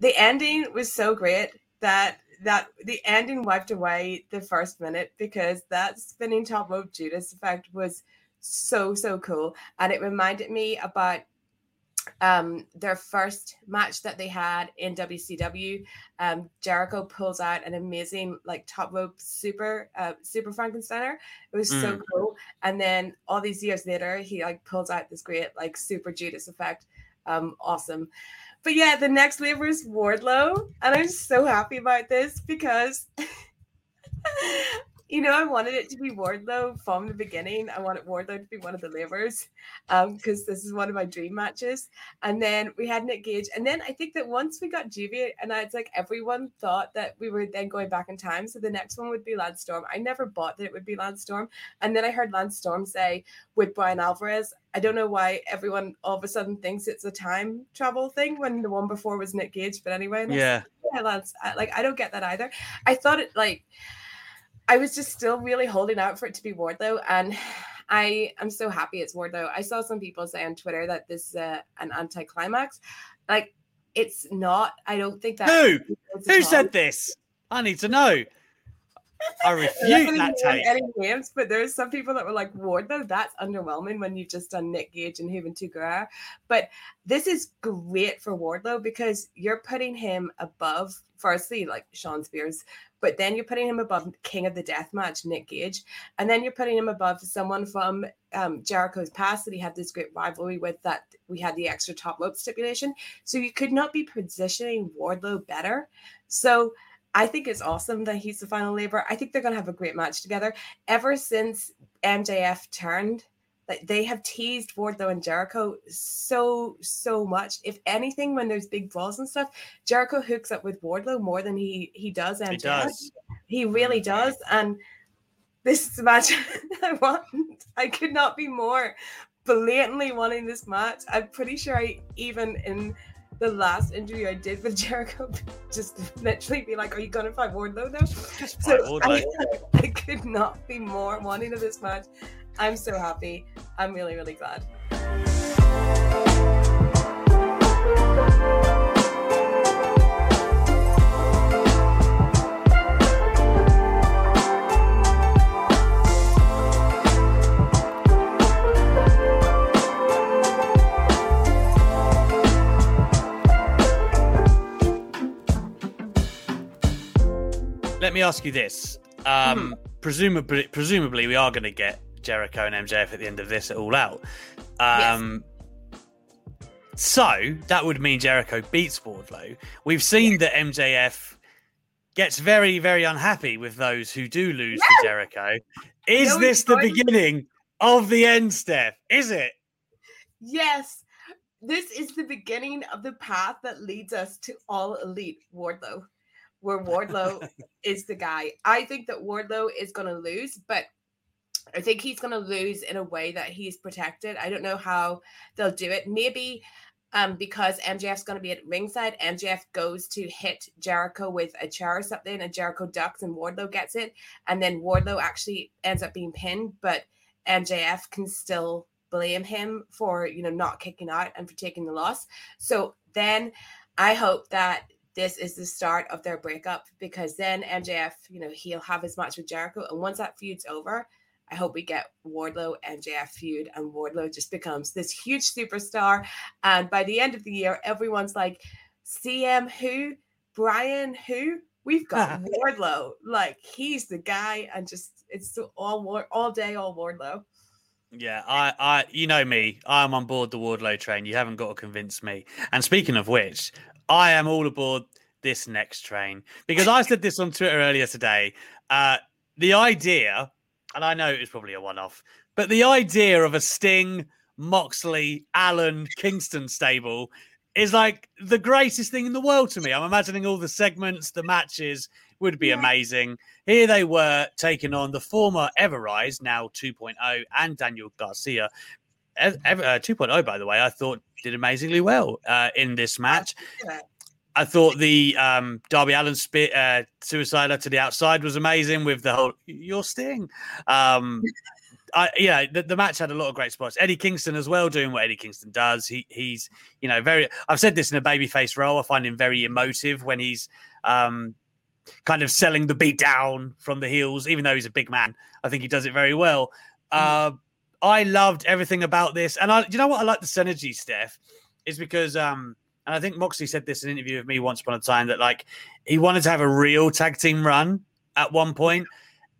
the ending was so great that that the ending wiped away the first minute because that spinning top rope Judas effect was so so cool. And it reminded me about um their first match that they had in WCW um Jericho pulls out an amazing like top rope super uh super Frankensteiner. It was so Mm. cool. And then all these years later he like pulls out this great like super Judas effect. Um awesome. But yeah the next lever is Wardlow. And I'm so happy about this because you know, I wanted it to be Wardlow from the beginning. I wanted Wardlow to be one of the um, because this is one of my dream matches. And then we had Nick Gage. And then I think that once we got Juvie, and I, it's like everyone thought that we were then going back in time. So the next one would be Lance Storm. I never bought that it would be Lance Storm. And then I heard Lance Storm say with Bryan Alvarez, I don't know why everyone all of a sudden thinks it's a time travel thing when the one before was Nick Gage. But anyway, and I was Yeah. yeah, Lance. I, like I don't get that either. I thought it like I was just still really holding out for it to be Wardlow, and I am so happy it's Wardlow. I saw some people say on Twitter that this is a, an anticlimax. Like it's not. I don't think that. Who? Who said this? I need to know. I refute that take. Any names, but there's some people that were like Wardlow. That's underwhelming when you've just done Nick Gage and Juventud Guerrera. But this is great for Wardlow because you're putting him above, firstly, like Shawn Spears, but then you're putting him above King of the Death Match, Nick Gage, and then you're putting him above someone from um, Jericho's past that he had this great rivalry with. That we had the extra top rope stipulation, so you could not be positioning Wardlow better. So. I think it's awesome that he's the final labor. I think they're going to have a great match together. Ever since MJF turned, like they have teased Wardlow and Jericho so so much. If anything, when there's big brawls and stuff, Jericho hooks up with Wardlow more than he he does MJF. He does. He really mm-hmm. does. And this is the match I want. I could not be more blatantly wanting this match. I'm pretty sure I even in the last interview I did with Jericho, just literally be like, "Are you gonna fight Wardlow now? Just fight Wardlow. I, I could not be more wanting of this match. I'm so happy. I'm really really glad. Let me ask you this. Um, presumably, presumably, we are going to get Jericho and MJF at the end of this at All Out. Um, So that would mean Jericho beats Wardlow. We've seen that MJF gets very, very unhappy with those who do lose to Jericho. Is No, this the beginning of the end, Steph? Is it? Yes, this is the beginning of the path that leads us to all elite Wardlow, where Wardlow is the guy. I think that Wardlow is going to lose, but I think he's going to lose in a way that he's protected. I don't know how they'll do it. Maybe um, because MJF's going to be at ringside, MJF goes to hit Jericho with a chair or something, and Jericho ducks and Wardlow gets it, and then Wardlow actually ends up being pinned, but MJF can still blame him for you know not kicking out and for taking the loss. So then I hope that this is the start of their breakup because then MJF, you know, he'll have his match with Jericho, and once that feud's over, I hope we get Wardlow MJF feud, and Wardlow just becomes this huge superstar. And by the end of the year, everyone's like, CM who, Brian who. We've got Wardlow, like he's the guy, and just it's all war all day, all Wardlow. Yeah, I, I, you know me. I'm on board the Wardlow train. You haven't got to convince me. And speaking of which, I am all aboard this next train because I said this on Twitter earlier today. Uh, the idea, and I know it was probably a one-off, but the idea of a Sting, Moxley, Allin, Kingston stable is like the greatest thing in the world to me. I'm imagining all the segments, the matches would be amazing. Here they were taking on the former Ever-Rise, now 2.0, and Daniel Garcia. uh, 2.0, by the way, I thought did amazingly well uh, in this match. I thought the um, Darby Allin spit uh, suicider to the outside was amazing with the whole your sting. Um, I, yeah, the, the, match had a lot of great spots. Eddie Kingston as well, doing what Eddie Kingston does. He he's you know very. I've said this in a babyface role. I find him very emotive when he's um, kind of selling the beat down from the heels, even though he's a big man. I think he does it very well. Mm. Uh, I loved everything about this, and I, you know what, I like the synergy, Steph, is because um, and I think Moxley said this in an interview with me once upon a time that like he wanted to have a real tag team run at one point,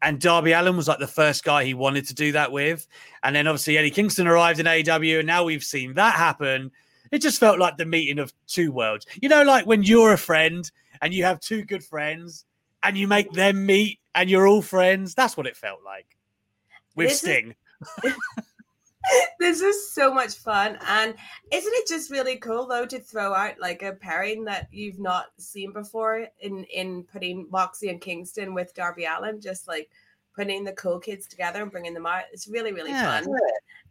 and Darby Allin was like the first guy he wanted to do that with, and then obviously Eddie Kingston arrived in AEW, and now we've seen that happen. It just felt like the meeting of two worlds. You know, like when you're a friend and you have two good friends and you make them meet and you're all friends. That's what it felt like with this Sting. Is, this is so much fun. And isn't it just really cool though to throw out like a pairing that you've not seen before in in putting Moxie and Kingston with Darby allin just like putting the cool kids together and bringing them out. It's really really yeah. fun.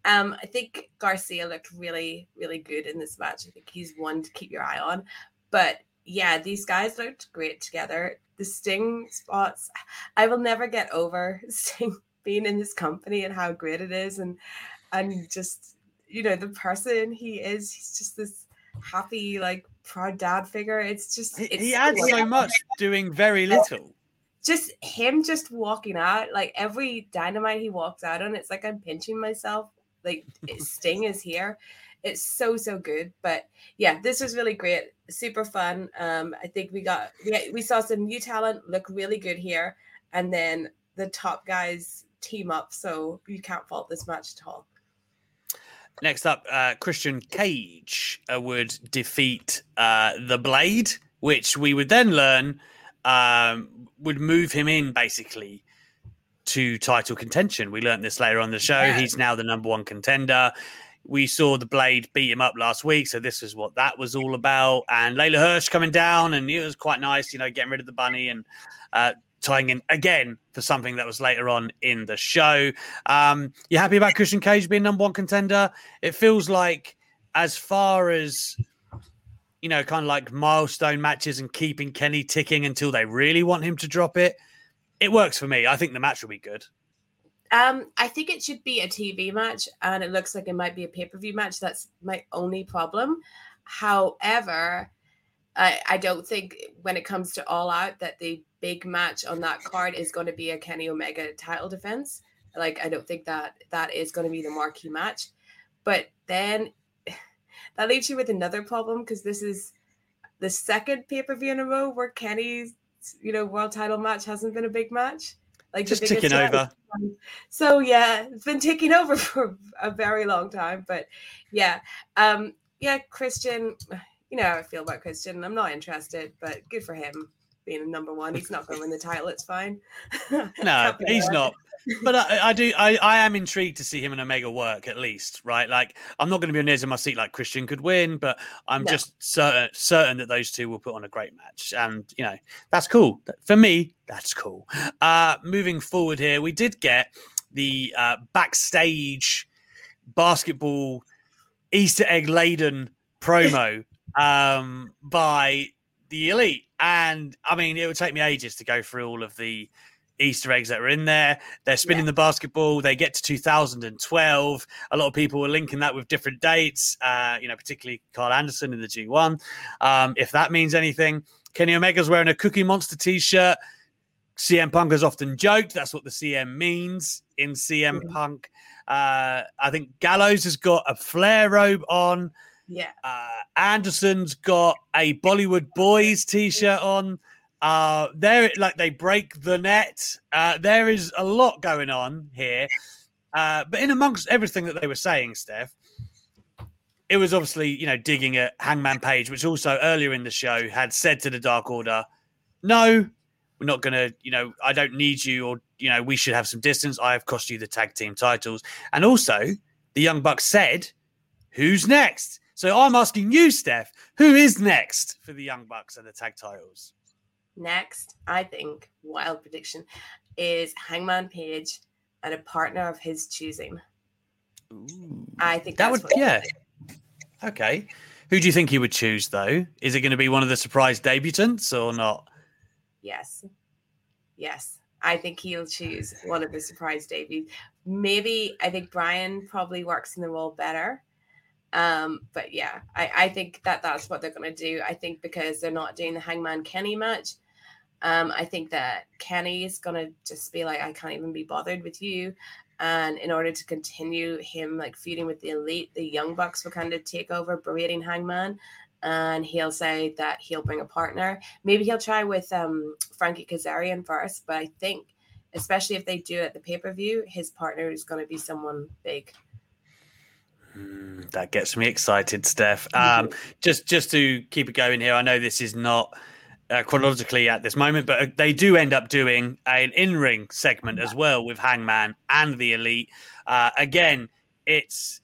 Um, I think Garcia looked really really good in this match. I think he's one to keep your eye on. But yeah, these guys looked great together. The Sting spots, I will never get over Sting being in this company and how great it is, and and just you know the person he is. He's just this happy, like proud dad figure. It's just it's he adds so much doing very little. Just him just walking out, like every dynamite he walks out on, it's like I'm pinching myself. Like Sting is here it's so so good but yeah this was really great super fun um i think we got we, we saw some new talent look really good here and then the top guys team up so you can't fault this match at all next up uh christian cage uh, would defeat uh the blade which we would then learn um would move him in basically to title contention. We learned this later on the show. Yeah. He's now the number one contender we saw the Blade beat him up last week, so this is what that was all about. And Leyla Hirsch coming down, and it was quite nice, you know, getting rid of the bunny and uh, tying in again for something that was later on in the show. Um, you happy about Christian Cage being number one contender? It feels like, as far as you know, kind of like milestone matches and keeping Kenny ticking until they really want him to drop it. It works for me. I think the match will be good. Um, I think it should be a TV match, and it looks like it might be a pay per view match. That's my only problem. However, I, I don't think when it comes to All Out that the big match on that card is going to be a Kenny Omega title defense. Like, I don't think that that is going to be the marquee match. But then that leaves you with another problem because this is the second pay per view in a row where Kenny's you know world title match hasn't been a big match like just ticking over. So yeah, it's been taking over for a very long time. But yeah, um, yeah, Christian. You know how I feel about Christian. I'm not interested, but good for him being a number one. He's not going to win the title. It's fine. no, he's not but I, I, do. I, I am intrigued to see him and Omega work at least, right? Like I'm not going to be on edge of my seat like Christian could win, but I'm no. just certain certain that those two will put on a great match, and you know that's cool for me. That's cool. Uh, moving forward here, we did get the uh, backstage basketball Easter egg laden promo um, by the elite, and I mean it would take me ages to go through all of the Easter eggs that are in there. They're spinning yeah. the basketball. They get to 2012. A lot of people were linking that with different dates, uh, you know, particularly Karl Anderson in the G1. Um, if that means anything, Kenny Omega's wearing a Cookie Monster t shirt. CM Punk has often joked that's what the CM means in CM. Punk. Uh, I think Gallows has got a Flair robe on. Yeah. Uh, Anderson's got a Bollywood Boys t shirt on. Uh, there, like they break the net. Uh, there is a lot going on here. Uh, but in amongst everything that they were saying, Steph, it was obviously, you know, digging at Hangman Page, which also earlier in the show had said to the Dark Order, no, we're not going to, you know, I don't need you, or, you know, we should have some distance. I have cost you the tag team titles. And also, the Young Bucks said, who's next? So I'm asking you, Steph, who is next for the Young Bucks and the tag titles? Next, I think, wild prediction, is Hangman Page and a partner of his choosing. I think That that's would, what yeah. Okay. Who do you think he would choose, though? Is it going to be one of the surprise debutants or not? Yes. Yes. I think he'll choose one of the surprise debuts. Maybe I think Brian probably works in the role better. Um, but yeah, I, I think that that's what they're going to do. I think because they're not doing the Hangman Kenny match, um, I think that Kenny is going to just be like, I can't even be bothered with you. And in order to continue him like feuding with the elite, the Young Bucks will kind of take over, berating Hangman. And he'll say that he'll bring a partner. Maybe he'll try with um, Frankie Kazarian first, but I think, especially if they do it at the pay per view, his partner is going to be someone big. Mm, That gets me excited, Steph. Um, just just to keep it going here, I know this is not uh, chronologically at this moment, but uh, they do end up doing an in-ring segment as well with Hangman and the Elite. Uh, again, it's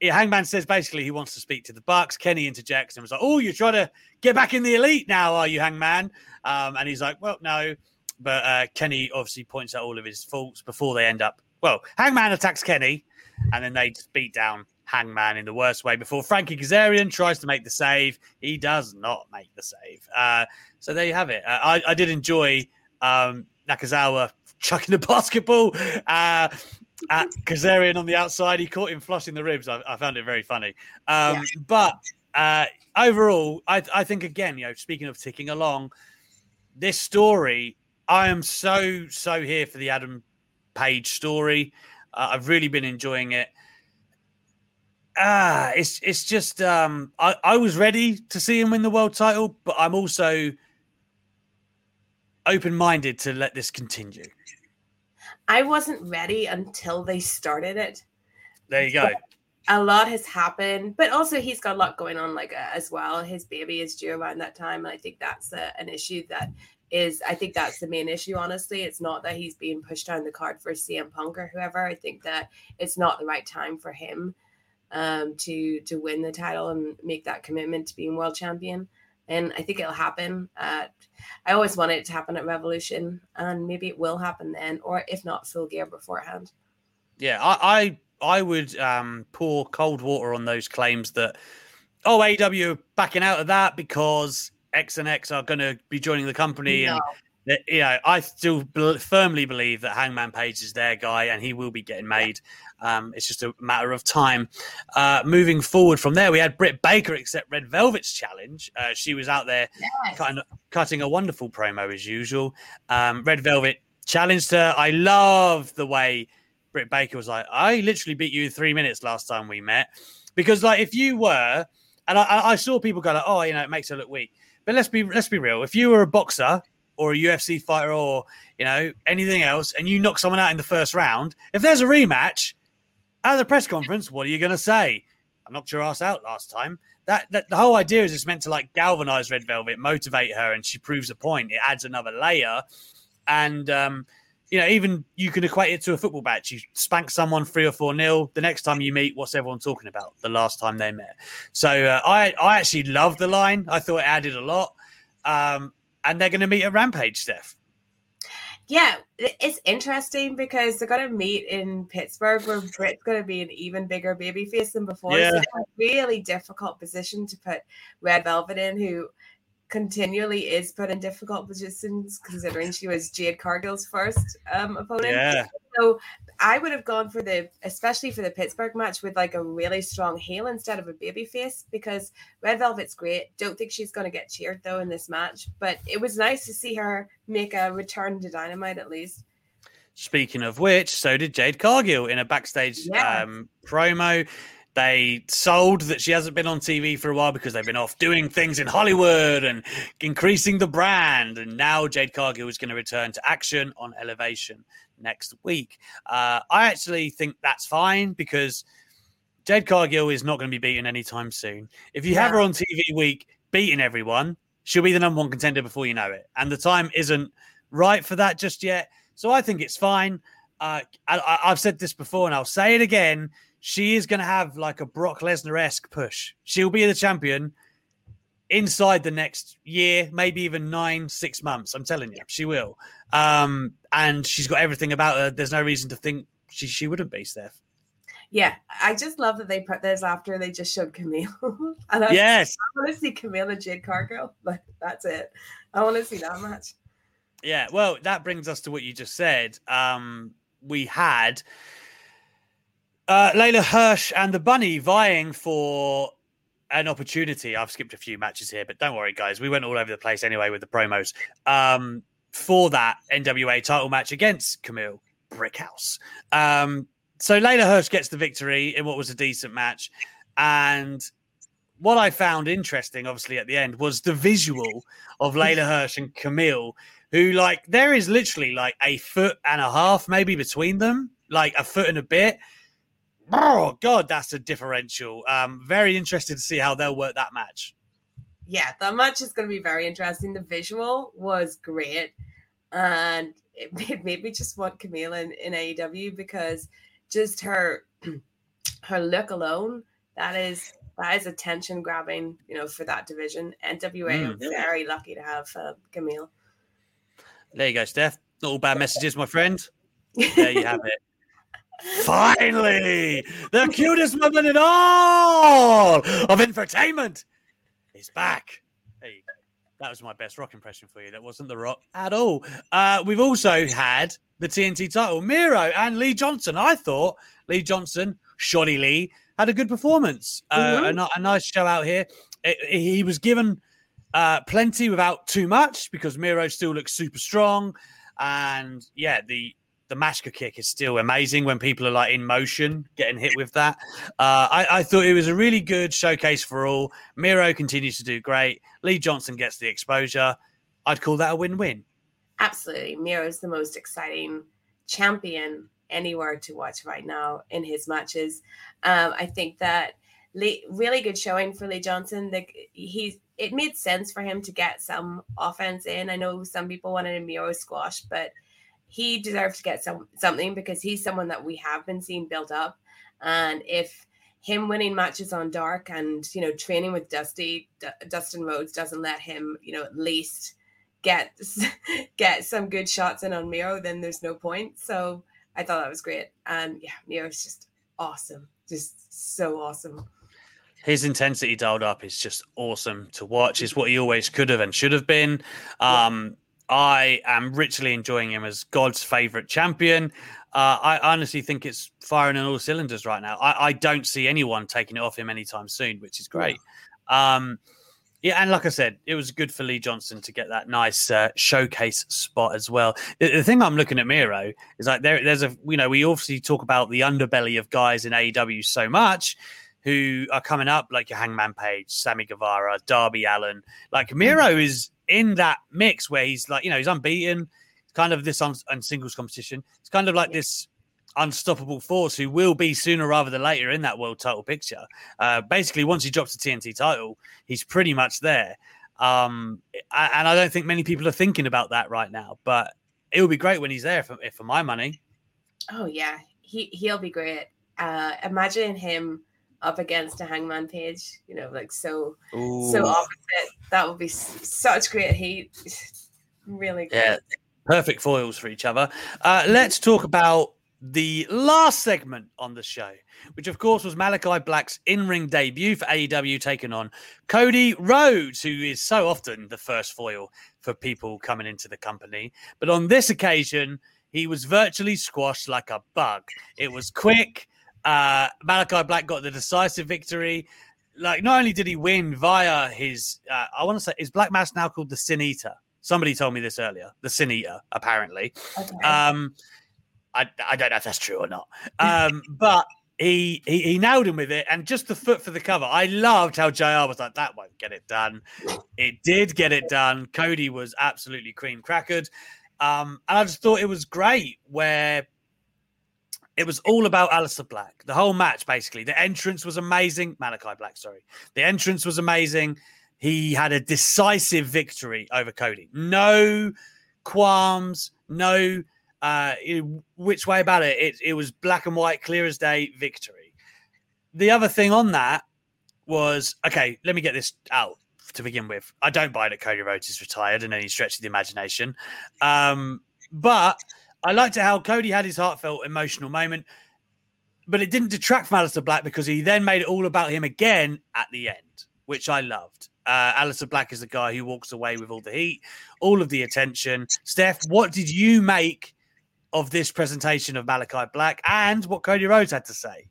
yeah, Hangman says basically he wants to speak to the Bucks. Kenny interjects and was like, "Oh, you're trying to get back in the Elite now, are you, Hangman?" Um, and he's like, "Well, no." But uh, Kenny obviously points out all of his faults before they end up. Well, Hangman attacks Kenny, and then they just beat down Hangman in the worst way before Frankie Kazarian tries to make the save. He does not make the save. Uh, so there you have it. Uh, I, I did enjoy um, Nakazawa chucking the basketball uh, at Kazarian on the outside. He caught him flushing the ribs. I, I found it very funny. Um, But uh, overall, I, I think, again, you know, speaking of ticking along, this story, I am so, so here for the Adam Page story. Uh, I've really been enjoying it ah, it's it's just um, I, I was ready to see him win the world title, but I'm also open minded to let this continue. I wasn't ready until they started it. There you go. a lot has happened, but also he's got a lot going on, like uh, as well. His baby is due around that time, and I think that's a, an issue that is. I think that's the main issue. Honestly, it's not that he's being pushed down the card for CM Punk or whoever. I think that it's not the right time for him um, to to win the title and make that commitment to being world champion. And I think it'll happen. At, I always wanted it to happen at Revolution, and maybe it will happen then, or if not, Full Gear beforehand. Yeah, I I, I would um, pour cold water on those claims that oh AEW backing out of that because X and X are going to be joining the company and. No. that, You know, I still firmly believe that Hangman Page is their guy, and he will be getting made. Um, it's just a matter of time. Uh, moving forward from there, we had Britt Baker accept Red Velvet's challenge. Uh, she was out there cutting, cutting a wonderful promo as usual. Um, Red Velvet challenged her. I love the way Britt Baker was like, I literally beat you in three minutes last time we met. Because, like, if you were, and I, I- I saw people go like, oh, you know, it makes her look weak. But let's be let's be real. If you were a boxer or a UFC fighter or you know anything else, and you knock someone out in the first round, if there's a rematch at the press conference, what are you going to say? I knocked your ass out last time. That, that the whole idea is it's meant to like galvanize Red Velvet, motivate her, and she proves a point. It adds another layer, and um, you know, even you can equate it to a football match. You spank someone three or four nil. The next time you meet, what's everyone talking about? The last time they met. So uh, I I actually love the line. I thought it added a lot. Um, and they're going to meet at Rampage, Steph. Yeah, it's interesting because they're going to meet in Pittsburgh, where Britt's going to be an even bigger babyface than before. Yeah. So it's a really difficult position to put Red Velvet in, who continually is put in difficult positions, considering she was Jade Cargill's first um, opponent. Yeah. So I would have gone for the, especially for the Pittsburgh match, with like a really strong heel instead of a baby face because Red Velvet's great. Don't think she's going to get cheered though in this match, but it was nice to see her make a return to Dynamite at least. Speaking of which, so did Jade Cargill in a backstage Yeah. um, promo. They sold that she hasn't been on TV for a while because they've been off doing things in Hollywood and increasing the brand. And now Jade Cargill is going to return to action on Elevation next week. Uh, I actually think that's fine because Jade Cargill is not going to be beaten anytime soon. If you have her on TV week beating everyone, she'll be the number one contender before you know it. And the time isn't right for that just yet. So I think it's fine. Uh, I, I- I've said this before and I'll say it again. She is going to have like a Brock Lesnar esque push. She'll be the champion inside the next year, maybe even nine, six months. I'm telling you, she will. Um, and she's got everything about her. There's no reason to think she, she wouldn't be, Steph. Yeah, I just love that they put this after they just showed Kamille. and I, Yes. I want to see Kamille and Jade Cargill. Like that's it. I want to see that match. Yeah, well, that brings us to what you just said. Um, we had uh, Leyla Hirsch and the Bunny vying for an opportunity. I've skipped a few matches here, but don't worry, guys. We went all over the place anyway with the promos um, for that NWA title match against Kamille Brickhouse. Um, so Leyla Hirsch gets the victory in what was a decent match. And what I found interesting, obviously, at the end was the visual of Leyla Hirsch and Kamille, who, like, there is literally like a foot and a half maybe between them, like a foot and a bit. Oh, God, that's a differential. Um, very interested to see how they'll work that match. Yeah, that match is going to be very interesting. The visual was great, and it made, made me just want Kamille in, in AEW because just her her look alone that is that is attention grabbing. You know, for that division, NWA are Mm. very lucky to have uh, Kamille. There you go, Steph. Not all bad messages, my friend. There you have it. Finally, the cutest woman in all of infotainment is back. Go. That was my best rock impression for you. That wasn't the rock at all. Uh, we've also had the TNT title, Miro and Lee Johnson. I thought Lee Johnson, Shotty Lee, had a good performance. Uh, Mhm. a, a nice show out here. It- it- he was given uh, plenty without too much because Miro still looks super strong. And yeah, the the Machka kick is still amazing when people are like in motion getting hit with that. Uh, I, I thought it was a really good showcase for all. Miro continues to do great. Lee Johnson gets the exposure. I'd call that a win win. Absolutely, Miro is the most exciting champion anywhere to watch right now in his matches. Um, I think that Lee, really good showing for Lee Johnson. Like he's, it made sense for him to get some offense in. I know some people wanted a Miro squash, but he deserves to get some something because he's someone that we have been seeing build up. And if him winning matches on dark and you know training with Dusty D- Dustin Rhodes doesn't let him, you know, at least get get some good shots in on Miro, then there's no point. So I thought that was great. And yeah, Miro's just awesome. Just so awesome. His intensity dialed up is just awesome to watch. It's what he always could have and should have been. Um, I am richly enjoying him as God's favorite champion. Uh, I honestly think it's firing on all cylinders right now. I, I don't see anyone taking it off him anytime soon, which is great. Um, yeah, and like I said, it was good for Lee Johnson to get that nice uh, showcase spot as well. The, the thing I'm looking at Miro is like there, there's a you know we obviously talk about the underbelly of guys in AEW so much who are coming up like your Hangman Page, Sammy Guevara, Darby Allin. Like Miro is in that mix where he's like you know he's unbeaten, kind of this on, on singles competition. It's kind of like this unstoppable force who will be sooner rather than later in that world title picture. Uh, basically, once he drops the TNT title, he's pretty much there. Um, and I don't think many people are thinking about that right now, but it would be great when he's there for, for my money. Oh yeah, he he'll be great. Uh, imagine him up against a Hangman Page. You know, like so so opposite. That would be such great heat. really great. Yeah, perfect foils for each other. Uh, let's talk about the last segment on the show, which of course was Malachi Black's in-ring debut for AEW, taking on Cody Rhodes, who is so often the first foil for people coming into the company. But on this occasion, he was virtually squashed like a bug. It was quick. Uh, Malachi Black got the decisive victory. Like, not only did he win via his, uh, I want to say, is Black Mass now called the Sin Eater? Somebody told me this earlier. The Sin Eater, apparently. Um, I, I don't know if that's true or not. Um, but he, he he nailed him with it, and just the foot for the cover. I loved how Jr. was like, "That won't get it done." It did get it done. Cody was absolutely cream crackered, um, and I just thought it was great where it was all about Aleister Black. The whole match, basically, the entrance was amazing. Malachi Black, sorry, the entrance was amazing. He had a decisive victory over Cody. No qualms, no uh, which way about it. it. It was black and white, clear as day victory. The other thing on that was okay, let me get this out to begin with. I don't buy that Cody Rhodes is retired in any stretch of the imagination. Um, but I liked how Cody had his heartfelt emotional moment. but it didn't detract from Aleister Black because he then made it all about him again at the end, which I loved. Uh, Aleister Black is the guy who walks away with all the heat, all of the attention. Steph, what did you make of this presentation of Malachi Black and what Cody Rhodes had to say?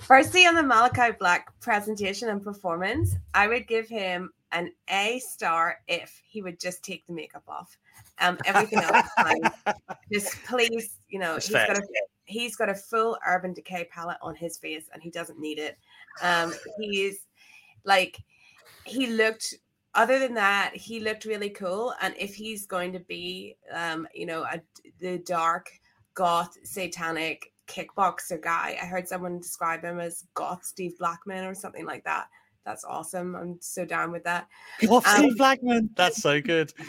Firstly, on the Malachi Black presentation and performance, I would give him an A star if he would just take the makeup off. Um, everything else, fine. just please, you know, That's he's fair. got a he's got a full Urban Decay palette on his face, and he doesn't need it. Um, he's like, he looked. Other than that, he looked really cool. And if he's going to be, um, you know, a, the dark goth satanic kickboxer guy, I heard someone describe him as goth Steve Blackman or something like that. That's awesome. I'm so down with that. What Um, Steve Blackman? That's so good.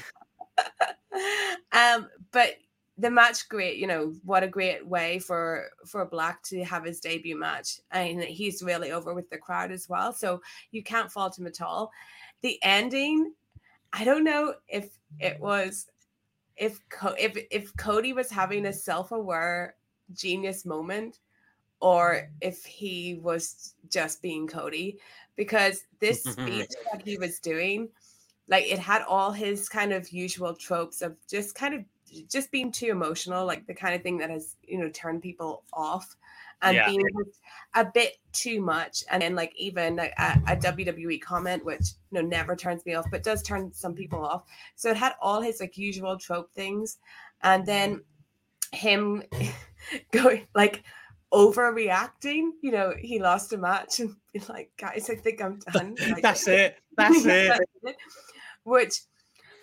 um, but the match, great. You know what a great way for for Black to have his debut match, and he's really over with the crowd as well. So you can't fault him at all. The ending, I don't know if it was if Co- if if Cody was having a self aware genius moment, or if he was just being Cody, because this speech that he was doing like it had all his kind of usual tropes of just kind of just being too emotional like the kind of thing that has you know turned people off and Yeah. being a bit too much and then like even a, a wwe comment which you know never turns me off but does turn some people off so it had all his like usual trope things and then him going like overreacting you know he lost a match and like guys i think i'm done Like, That's it. That's it. Which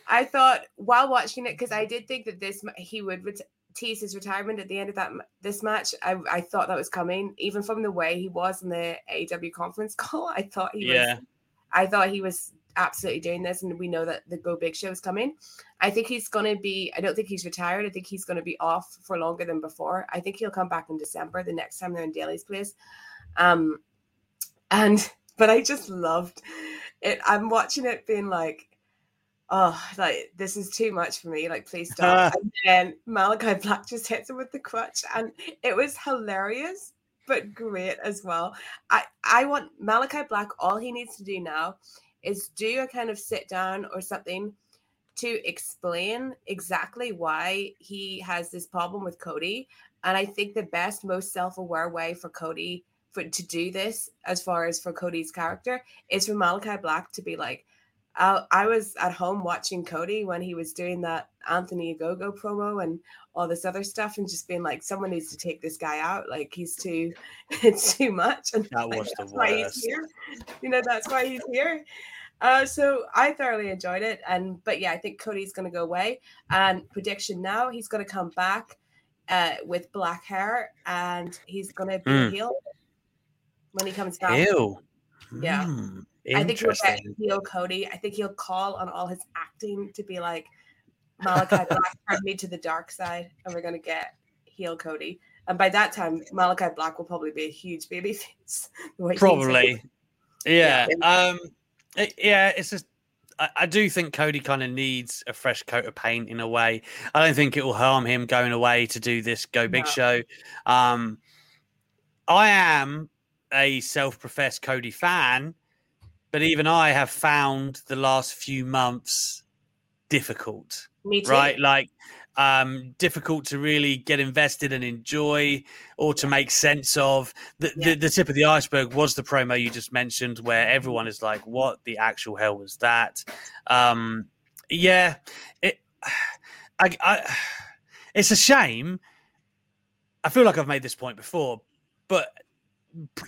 I thought while watching it, because I did think that this he would ret- tease his retirement at the end of that this match. I, I thought that was coming, even from the way he was in the AEW conference call. I thought he Yeah. was. I thought he was absolutely doing this, and we know that the Go Big Show is coming. I think he's going to be. I don't think he's retired. I think he's going to be off for longer than before. I think he'll come back in December, the next time they're in Daily's place. Um, and but I just loved it. I'm watching it, being like, oh, like this is too much for me. Like, please stop. and then Malachi Black just hits him with the crutch, and it was hilarious, but great as well. I I want Malachi Black. All he needs to do now is do a kind of sit down or something to explain exactly why he has this problem with Cody. And I think the best, most self-aware way for Cody for to do this, as far as for Cody's character, is for Malachi Black to be like, I, I was at home watching Cody when he was doing that Anthony Ogogo promo and all this other stuff, and just being like, someone needs to take this guy out. Like he's too, it's too much. And That like, the that's why he's here. You know, that's why he's here. Uh, so I thoroughly enjoyed it, and but yeah, I think Cody's going to go away. And prediction now, he's going to come back uh, with black hair, and he's going to be Mm. healed when he comes back. Ew. Yeah. Hmm, I think he'll get. Cody. I think he'll call on all his acting to be like Malachi Black turned me to the dark side, and we're gonna get heel Cody. And by that time, Malachi Black will probably be a huge baby face. the way he's- Probably. Yeah. Um. it- yeah. It's just. I, I do think Cody kind of needs a fresh coat of paint in a way. I don't think it will harm him going away to do this Go Big No. Show. Um, I am a self-professed Cody fan, but even I have found the last few months difficult. Me too. right? Like um difficult to really get invested and enjoy or to make sense of. The, the the tip of the iceberg was the promo you just mentioned where everyone is like, what the actual hell was that? Um yeah, it I, I it's a shame. I feel like I've made this point before, but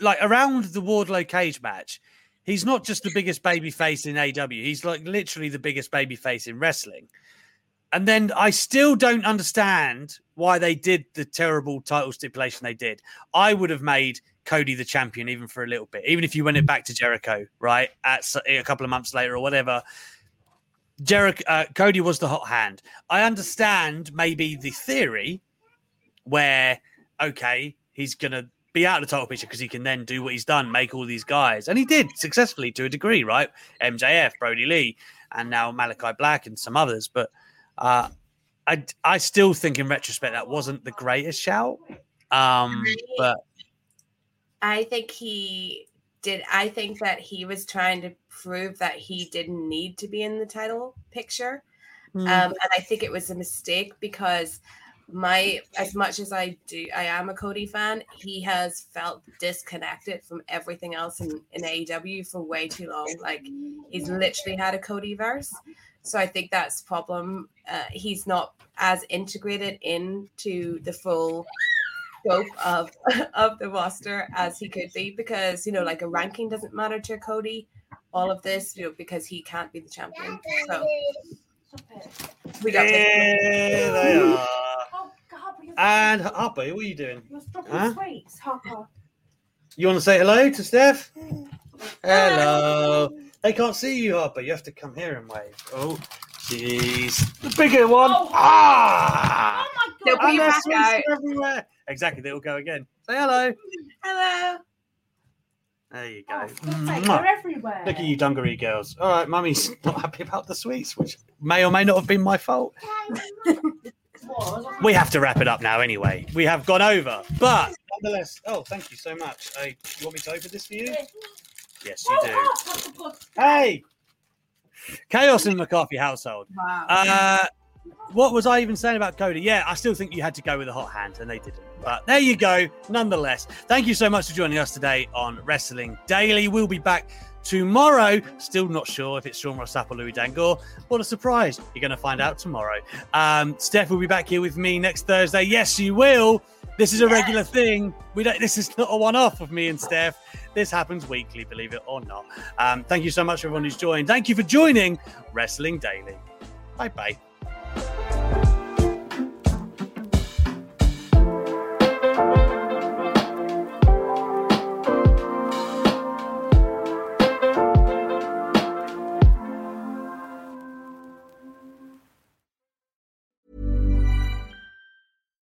like around the Wardlow cage match, he's not just the biggest baby face in AEW. He's like literally the biggest baby face in wrestling. And then I still don't understand why they did the terrible title stipulation they did. I would have made Cody the champion even for a little bit, even if you went it back to Jericho, right? At a couple of months later or whatever. Jericho, uh, Cody was the hot hand. I understand maybe the theory where okay, he's gonna be out of the title picture because he can then do what he's done, make all these guys, and he did successfully to a degree, right? MJF, Brodie Lee, and now Malachi Black and some others. But uh, I I still think in retrospect that wasn't the greatest shout. Um, but I think he did. I think that he was trying to prove that he didn't need to be in the title picture. Hmm. Um, and I think it was a mistake because my as much as I do I am a Cody fan, he has felt disconnected from everything else in, in AEW for way too long. Like he's literally had a Cody verse. So I think that's a problem. Uh, he's not as integrated into the full scope of of the roster as he could be because you know like a ranking doesn't matter to Cody. All of this, you know, because he can't be the champion. So we got are. And Harper, what are you doing? You're Huh? sweets, Hopper. You want to say hello to Steph? Hello. They can't see you, Harper. You have to come here and wave. Oh, jeez. The bigger one. ah! They'll And be there's back sweets everywhere. Exactly. They will go again. Say hello. Hello. There you go. sake, Mwah. they're everywhere. Look at you, dungaree girls. All right, mummy's not happy about the sweets, which may or may not have been my fault. We have to wrap it up now anyway. We have gone over, but nonetheless. Oh, thank you so much. Uh, you want me to open this for you? Yes, you do. Hey, chaos in the McCarthy household. Wow. Uh, what was I even saying about Cody? Yeah, I still think you had to go with a hot hand, and they didn't. But there you go. Nonetheless, thank you so much for joining us today on Wrestling Daily. We'll be back tomorrow. Still not sure if it's Sean Ross Sapp or Louis Dangoor. What a surprise! You're going to find out tomorrow. Um, Steph will be back here with me next Thursday. Yes, you will. This is a regular thing. We don't. This is not a one-off of me and Steph. This happens weekly, believe it or not. Um, thank you so much, everyone who's joined. Thank you for joining Wrestling Daily. Bye bye.